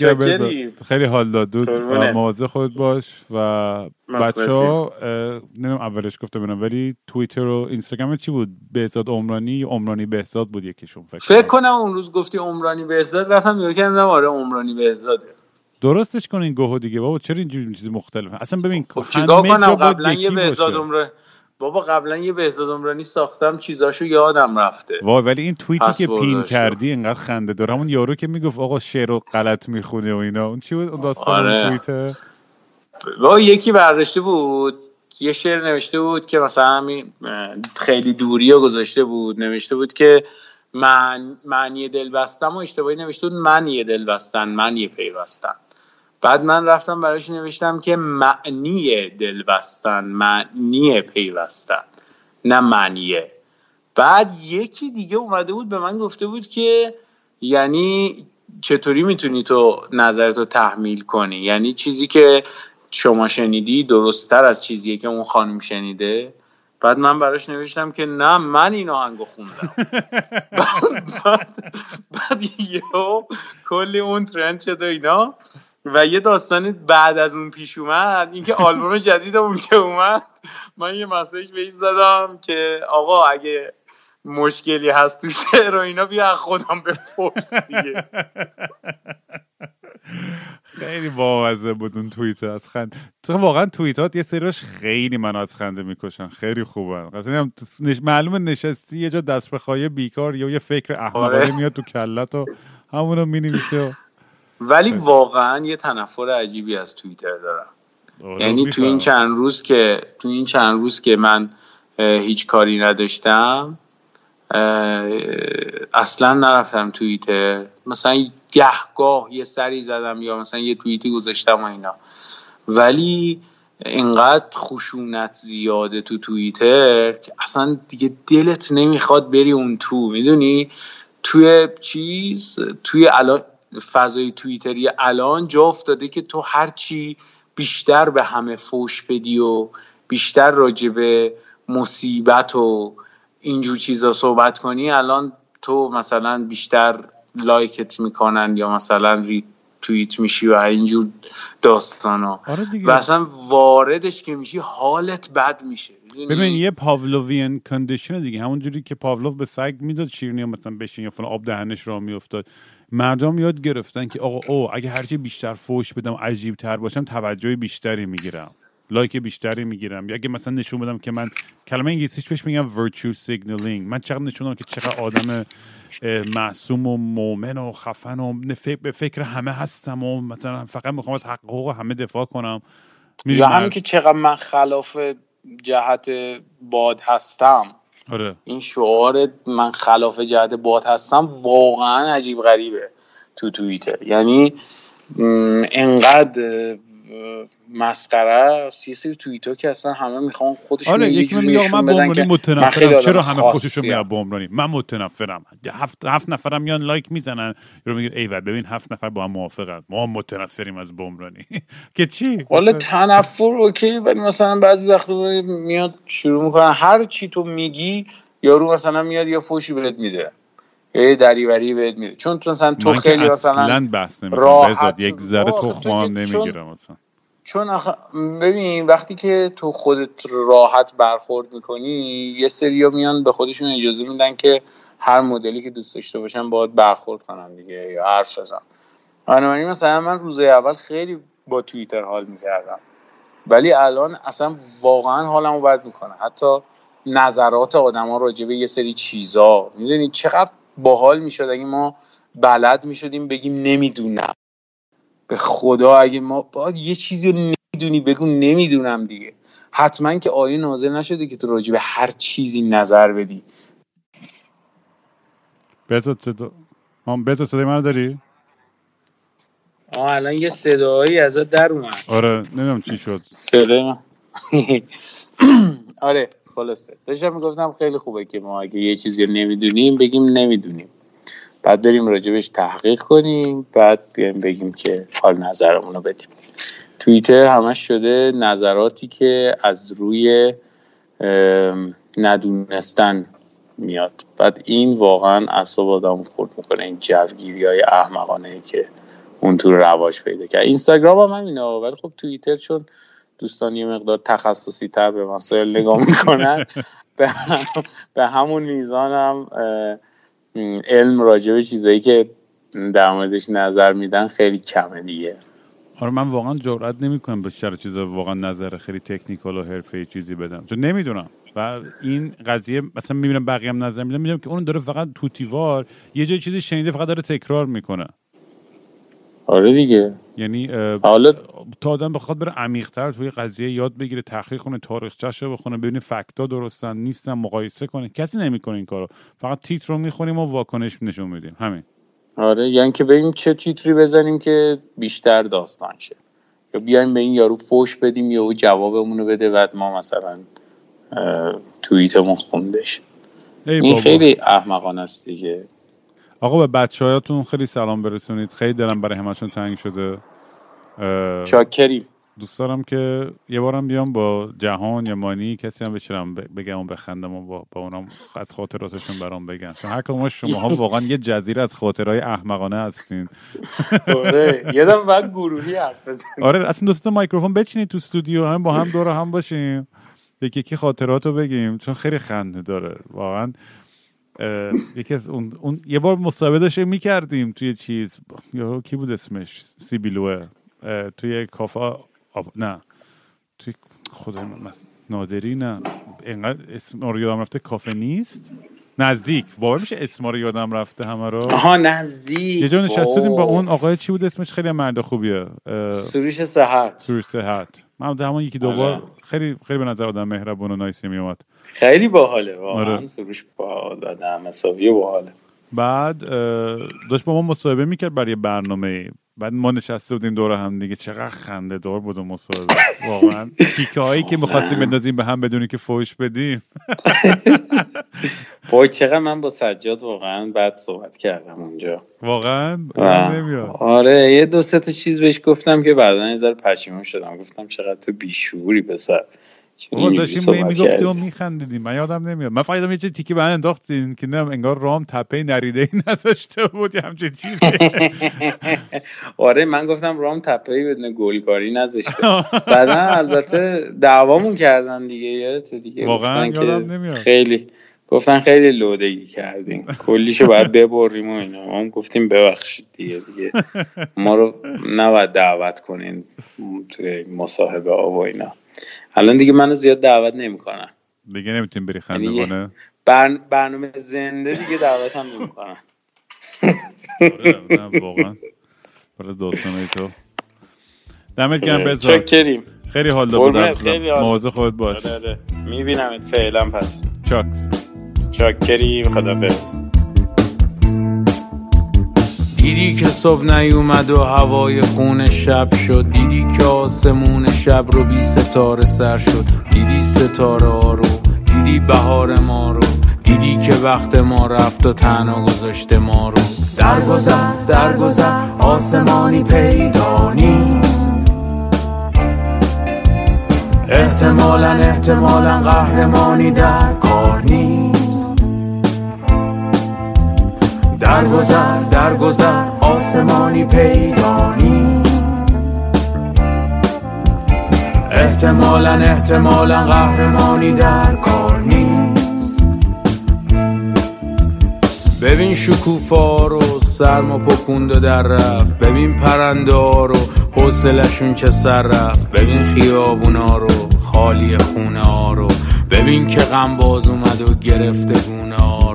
Speaker 2: خیلی حال داد. دود مواظب خود باش و بچه ها نمیم اولش گفته بینم ولی تویتر و اینستاگرام چی بود؟ بهزاد عمرانی یا عمرانی بهزاد بود یکیشون
Speaker 3: فکر فکر کنم. اون روز گفتی عمرانی بهزاد رفتم نگاه کردم آره عمرانی بهزاده.
Speaker 2: درستش کنین گوهو دیگه. بابا چرا اینجوری چیز مختلفه؟ اصلا ببین
Speaker 3: خب چیکار کنم؟ قبلا یه بهزاد عمره بابا قبلا یه بهزاد عمرانی ساختم چیزاشو یادم رفته.
Speaker 2: وای ولی این توییتی که پین کردی اینقدر خنده داره. همون یارو که می‌گفت آقا شعر رو غلط می‌خونه و اینا. اون چی بود؟ اون داستان آره. توییته
Speaker 3: با یکی برداشته بود. یه شعر نوشته بود که مثلا همین خیلی دوری رو گذاشته بود. نوشته بود که من من یه دل بستم و اشتباهی نوشته بود. من یه دل بستن من یه پیوستن. بعد من رفتم براش نوشتم که معنی دل بستن معنی پیوستن نه معنیه بعد یکی دیگه اومده بود به من گفته بود که یعنی چطوری می‌تونی تو نظرتو تحمیل کنی؟ یعنی چیزی که شما شنیدی درستتر از چیزیه که اون خانم شنیده؟ بعد من براش نوشتم که نه من این آهنگو خوندم. بعد, بعد یهو کلی اون ترند شد و اینا. و یه داستانی بعد از اون پیش اومد اینکه آلبوم جدید اون که اومد من یه مسیج بهش زدم که آقا اگه مشکلی هست تو شعر و اینا بیا خودم بپرس دیگه.
Speaker 2: خیلی بامزه بود اون توییت از خند. تو واقعا توییتات یه سریش خیلی من از خنده می‌کشن. خیلی خوبن قصدی نش... معلومه نشستی یه جا دست بخواهی بیکار یا یه فکر احمقانه آره. میاد تو کلت و همونو می‌نویسه
Speaker 3: ولی واقعا یه تنفر عجیبی از توییتر دارم. آره، یعنی تو این چند روز که تو این چند روز که من هیچ کاری نداشتم اصلا نرفتم توییتر. مثلا گهگاه یه سری زدم یا مثلا یه توییتی گذاشتم و اینا. ولی اینقدر خشونت زیاده تو توییتر که اصلا دیگه دلت نمی‌خواد بری اون تو می‌دونی؟ توی چیز توی الان فضای توییتری الان جا افتاده که تو هرچی بیشتر به همه فوش بدی و بیشتر راجب مصیبت و اینجور چیزا صحبت کنی الان تو مثلا بیشتر لایکت می‌کنن یا مثلا ری توییت میشی و اینجور داستانا. آره و اصلا واردش که میشی حالت بد میشه.
Speaker 2: ببین یه پاولووین کندیشن دیگه. همونجوری که پاولوف به سگ می‌داد شیرینی مثلا بشین یا فلان آب دهنش را میافتاد. مردم یاد گرفتن که آقا او اگه هرچی بیشتر فوش بدم عجیب تر باشم توجه بیشتری می‌گیرم. لایک بیشتری می‌گیرم. یا اگه مثلا نشون بدم که من کلمه انگلیسیش بهش میگم virtue signaling. من چقدر نشون که چقدر آدم معصوم و مؤمن و خفن و به فکر همه هستم و مثلا فقط می‌خوام از حقوق همه دفاع کنم.
Speaker 3: یا همین که چقدر من خلاف جهت باد هستم.
Speaker 2: آره.
Speaker 3: این شعار من خلاف جهت باد هستم واقعا عجیب غریبه تو توییتر یعنی انقدر مسخره است. یه سری توییتر که اصلا همه می‌خوان خودشون
Speaker 2: آره یکی من بومرانی متنفرم. چرا همه خوششون میاد بومرانی من متنفرم. هفت, هفت نفرم میان لایک می‌زنن. رو میگه ای ببین هفت نفر با هم موافقن. ما متنفریم از بومرانی که چی؟
Speaker 3: والا تنفر اوکی ولی مثلا بعضی وقتا میاد شروع می‌کنن. هر چی تو میگی یارو مثلا میاد یا فوشی بهت میده. یه دریوری بهت میده. چون تو مثلا تو خیلی مثلا
Speaker 2: راحت یک ذره تخم هم نمی‌گیرم مثلا
Speaker 3: چون ببین وقتی که تو خودت راحت برخورد می‌کنی یه سریا میان به خودشون اجازه میدن که هر مدلی که دوست داشته باشن باید برخورد کنن دیگه یا حرف بزن بنابراین مثلا من روز اول خیلی با توییتر حال می‌کردم. ولی الان اصلا واقعا حالمو بد می‌کنه. حتی نظرات آدما راجع به یه سری چیزا می‌دونی؟ چقدر باحال می‌شد. اگه ما بلد می‌شدیم بگیم نمی‌دونم. به خدا اگه ما باید یه چیزی رو نمی‌دونی بگو نمی‌دونم دیگه. حتما که آیه نازل نشده که تو راجع به هر چیزی نظر بدی.
Speaker 2: صدا بزاد صدای من داری؟
Speaker 3: آه الان یه صدایی ازت در اومد.
Speaker 2: آره نمی‌دونم چی شد.
Speaker 3: صدای آره. خلاصه. داشتم می‌گفتم خیلی خوبه که ما اگه یه چیزی نمی‌دونیم بگیم نمی‌دونیم. بعد بریم راجبش تحقیق کنیم بعد بیایم بگیم که حال نظرمون رو بدیم. توییتر همش شده نظراتی که از روی ندونستن میاد. بعد این واقعا اصاب آدم خورد می‌کنه این جوگیری های احمقانه که اون تو رواج پیدا کرد. اینستاگرام هم همینه ولی خب توییتر چون دوستان یه مقدار تخصصی تر به مسائل نگاه می‌کنن. به همون میزان هم علم راجع به چیزایی که در موردش نظر میدن خیلی کمه دیگه.
Speaker 2: آره من واقعا جرئت نمی‌کنم به چرا چیزا واقعا نظر خیلی تکنیکال و حرفه چیزی بدم. چون نمی‌دونم. و این قضیه مثلا می‌بینم بقیه هم نظر میدم می‌دونم که اون داره فقط توتیوار یه جای چیزی شنیده فقط داره تکرار می‌کنه.
Speaker 3: آره دیگه.
Speaker 2: یعنی حالا تا آدم بخواد بره عمیق‌تر توی قضیه یاد بگیره تحقیق کنه تاریخچه‌ش رو بخونه ببینه فکتا درستن نیستن مقایسه کنه. کسی نمی‌کنه این کارو. فقط تیتر رو می‌خونیم و واکنش نشون میدیم. همین.
Speaker 3: آره یعنی که بریم چه تیتری بزنیم که بیشتر داستان شه. یا بیایم به این یارو فوش بدیم یا او جوابمون رو بده بعد ما مثلا توییتمون خوندش این خیلی احمقانه است دیگه.
Speaker 2: آقا به بچه هایتون خیلی سلام برسونید. خیلی دلم برای همشون تنگ شده.
Speaker 3: چاکریم
Speaker 2: دوست دارم که یه بارم بیام با جهان یا مانی کسی هم بچرم بگم و بخندم و با, با اونم از خاطراتشون برام بگن. چون هر کدوم شما ها واقعا یه جزیره از خاطرهای احمقانه هستین.
Speaker 3: آره یه بعد گروهی حرف
Speaker 2: آره اصلا دوست مایکروفون بچینید تو استودیو هم با هم دور هم باشیم. یکی یکی خاطرات رو بگیم. چون خیلی خنده داره. واقعا یکی از اون, اون یه بار مصاحبه داشته می‌کردیم توی چیز. یا کی بود اسمش؟ سیبیلوه. توی کافا نه. توی خدا نادری نه. اینقدر اسم یادم رفته کافه نیست. نزدیک. باور میشه اسم رو یادم رفته همه رو؟
Speaker 3: آها نزدیک.
Speaker 2: یه جا نشستیم با اون آقای چی بود اسمش؟ خیلی مرد خوبیه.
Speaker 3: سروش صحت.
Speaker 2: سروش صحت. من همون یکی دو بار آره. خیلی خیلی به نظر آدم مهربون و نایسی میومد.
Speaker 3: خیلی باحاله واقعا آره. سروش با آدم حسابی باحاله.
Speaker 2: بعد داشت با ما مصاحبه می‌کرد برای برنامه بعد ما نشسته بودیم دور هم دیگه. چقدر خنده دار بود و مصاحبه واقعا. تیکه هایی که می‌خواستیم بندازیم به هم بدونی که فوش بدیم.
Speaker 3: وای چقدر من با سجاد واقعا بعد صحبت کردم اونجا.
Speaker 2: واقعا؟
Speaker 3: نمیاد. آره یه دو سه تا چیز بهش گفتم که بعدا یه ذره پشیمون شدم. گفتم چقدر تو بیشوری پسر.
Speaker 2: ما داشتیم می‌گفتیم و میخندیدیم. من یادم نمیاد. من فایدم یه چه تیکی به انداختین که نم انگار رام تپه نریده ای نذاشته بود یه همچه چیزی.
Speaker 3: آره من گفتم رام تپه ای بدون گلکاری نذاشته. بعدا البته دعوامون کردن دیگه یادت دیگه؟
Speaker 2: واقعا یادم نمیاد.
Speaker 3: خیلی گفتن خیلی لودگی کردیم. کلیشو باید ببریم و اینا. ما گفتیم ببخشید دیگه دیگه. ما رو نباید دعوت کنین توی مصاحبه آب و اینا. الان دیگه منو زیاد دعوت نمی‌کنن.
Speaker 2: دیگه نمی‌تونیم بری خنده
Speaker 3: یعنی
Speaker 2: کنه؟
Speaker 3: برنامه زنده دیگه دعوت هم نمی‌کنن.
Speaker 2: آره، واقعا. برای داستانه تو. دمت گرم بزار
Speaker 3: چکریم.
Speaker 2: خیلی حال داد مواظب خودت باش.
Speaker 3: آره، آره. میبینمت فعلا پس.
Speaker 2: چاکس.
Speaker 3: چاکریم خدافظ
Speaker 4: دیدی که صبح نیومد و هوای خون شب شد. دیدی که آسمون شب رو بی ستاره سر شد. دیدی ستاره ها رو دیدی بهار ما رو. دیدی که وقت ما رفت و تنها گذاشته ما رو.
Speaker 5: درگذر درگذر آسمانی پیدا نیست. احتمالا احتمالا قهرمانی در کار نیست. درگذر درگذر آسمانی پیدا نیست. احتمالا احتمالا قهرمانی در کار نیست.
Speaker 4: ببین شکوفا رو سرما پکونده در رفت. ببین پرنده رو حوصلشون چه سر رفت. ببین خیابونا رو خالی خونه ها رو. ببین که غم باز اومد و گرفته گونه ها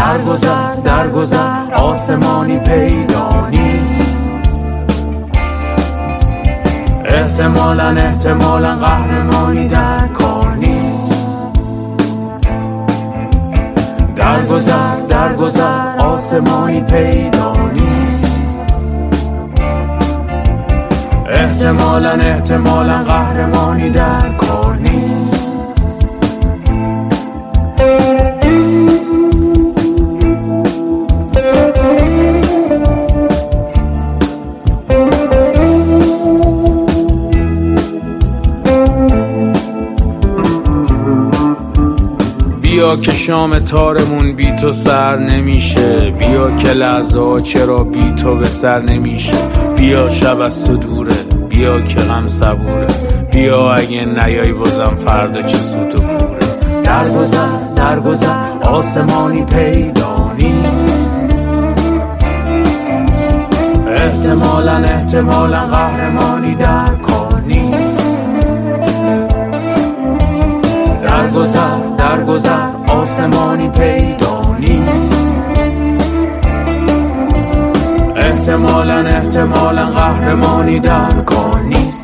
Speaker 5: درگذر درگذر آسمانی پیدا نیست. احتمالا احتمالا قهرمانی در کار نیست. درگذر درگذر آسمانی پیدا نیست. احتمالا احتمالا قهرمانی در کار
Speaker 4: که شام تارمون بی تو سر نمیشه. بیا که لحظه چرا بی تو به سر نمیشه. بیا شب از تو دوره بیا که غم صبوره. بیا اگه نیای بازم فردا چه سوت و کوره.
Speaker 5: درگذر درگذر آسمانی پیدا نیست. احتمالا احتمالا قهرمانی در کار نیست. درگذر درگذر آسمانی پیدا نیست. احتمالا احتمالا قهرمانی در کار نیست.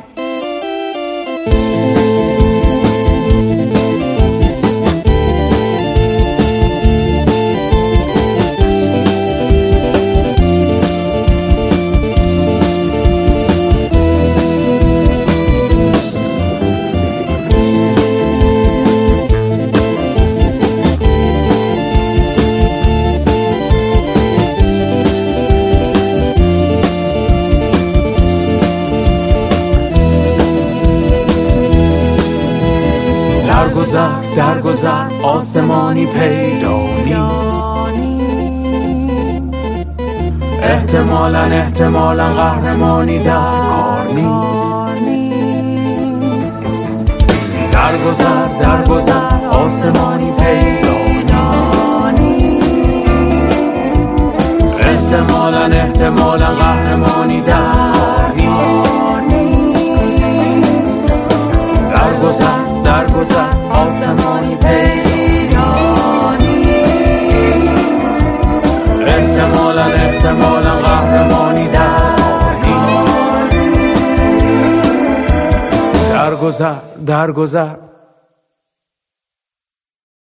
Speaker 3: گذر در گذر آسمانی پیدا نیست. احتمالا احتمالا قهرمانی در کار نیست. در گذر در گذر آسمانی پیدا نیست. احتمالا احتمالا قهرمانی در نیست. در گذر در گذر آسمانی پیدا نیست احتمالا احتمالا قهرمانی در نیست در گذر در گذر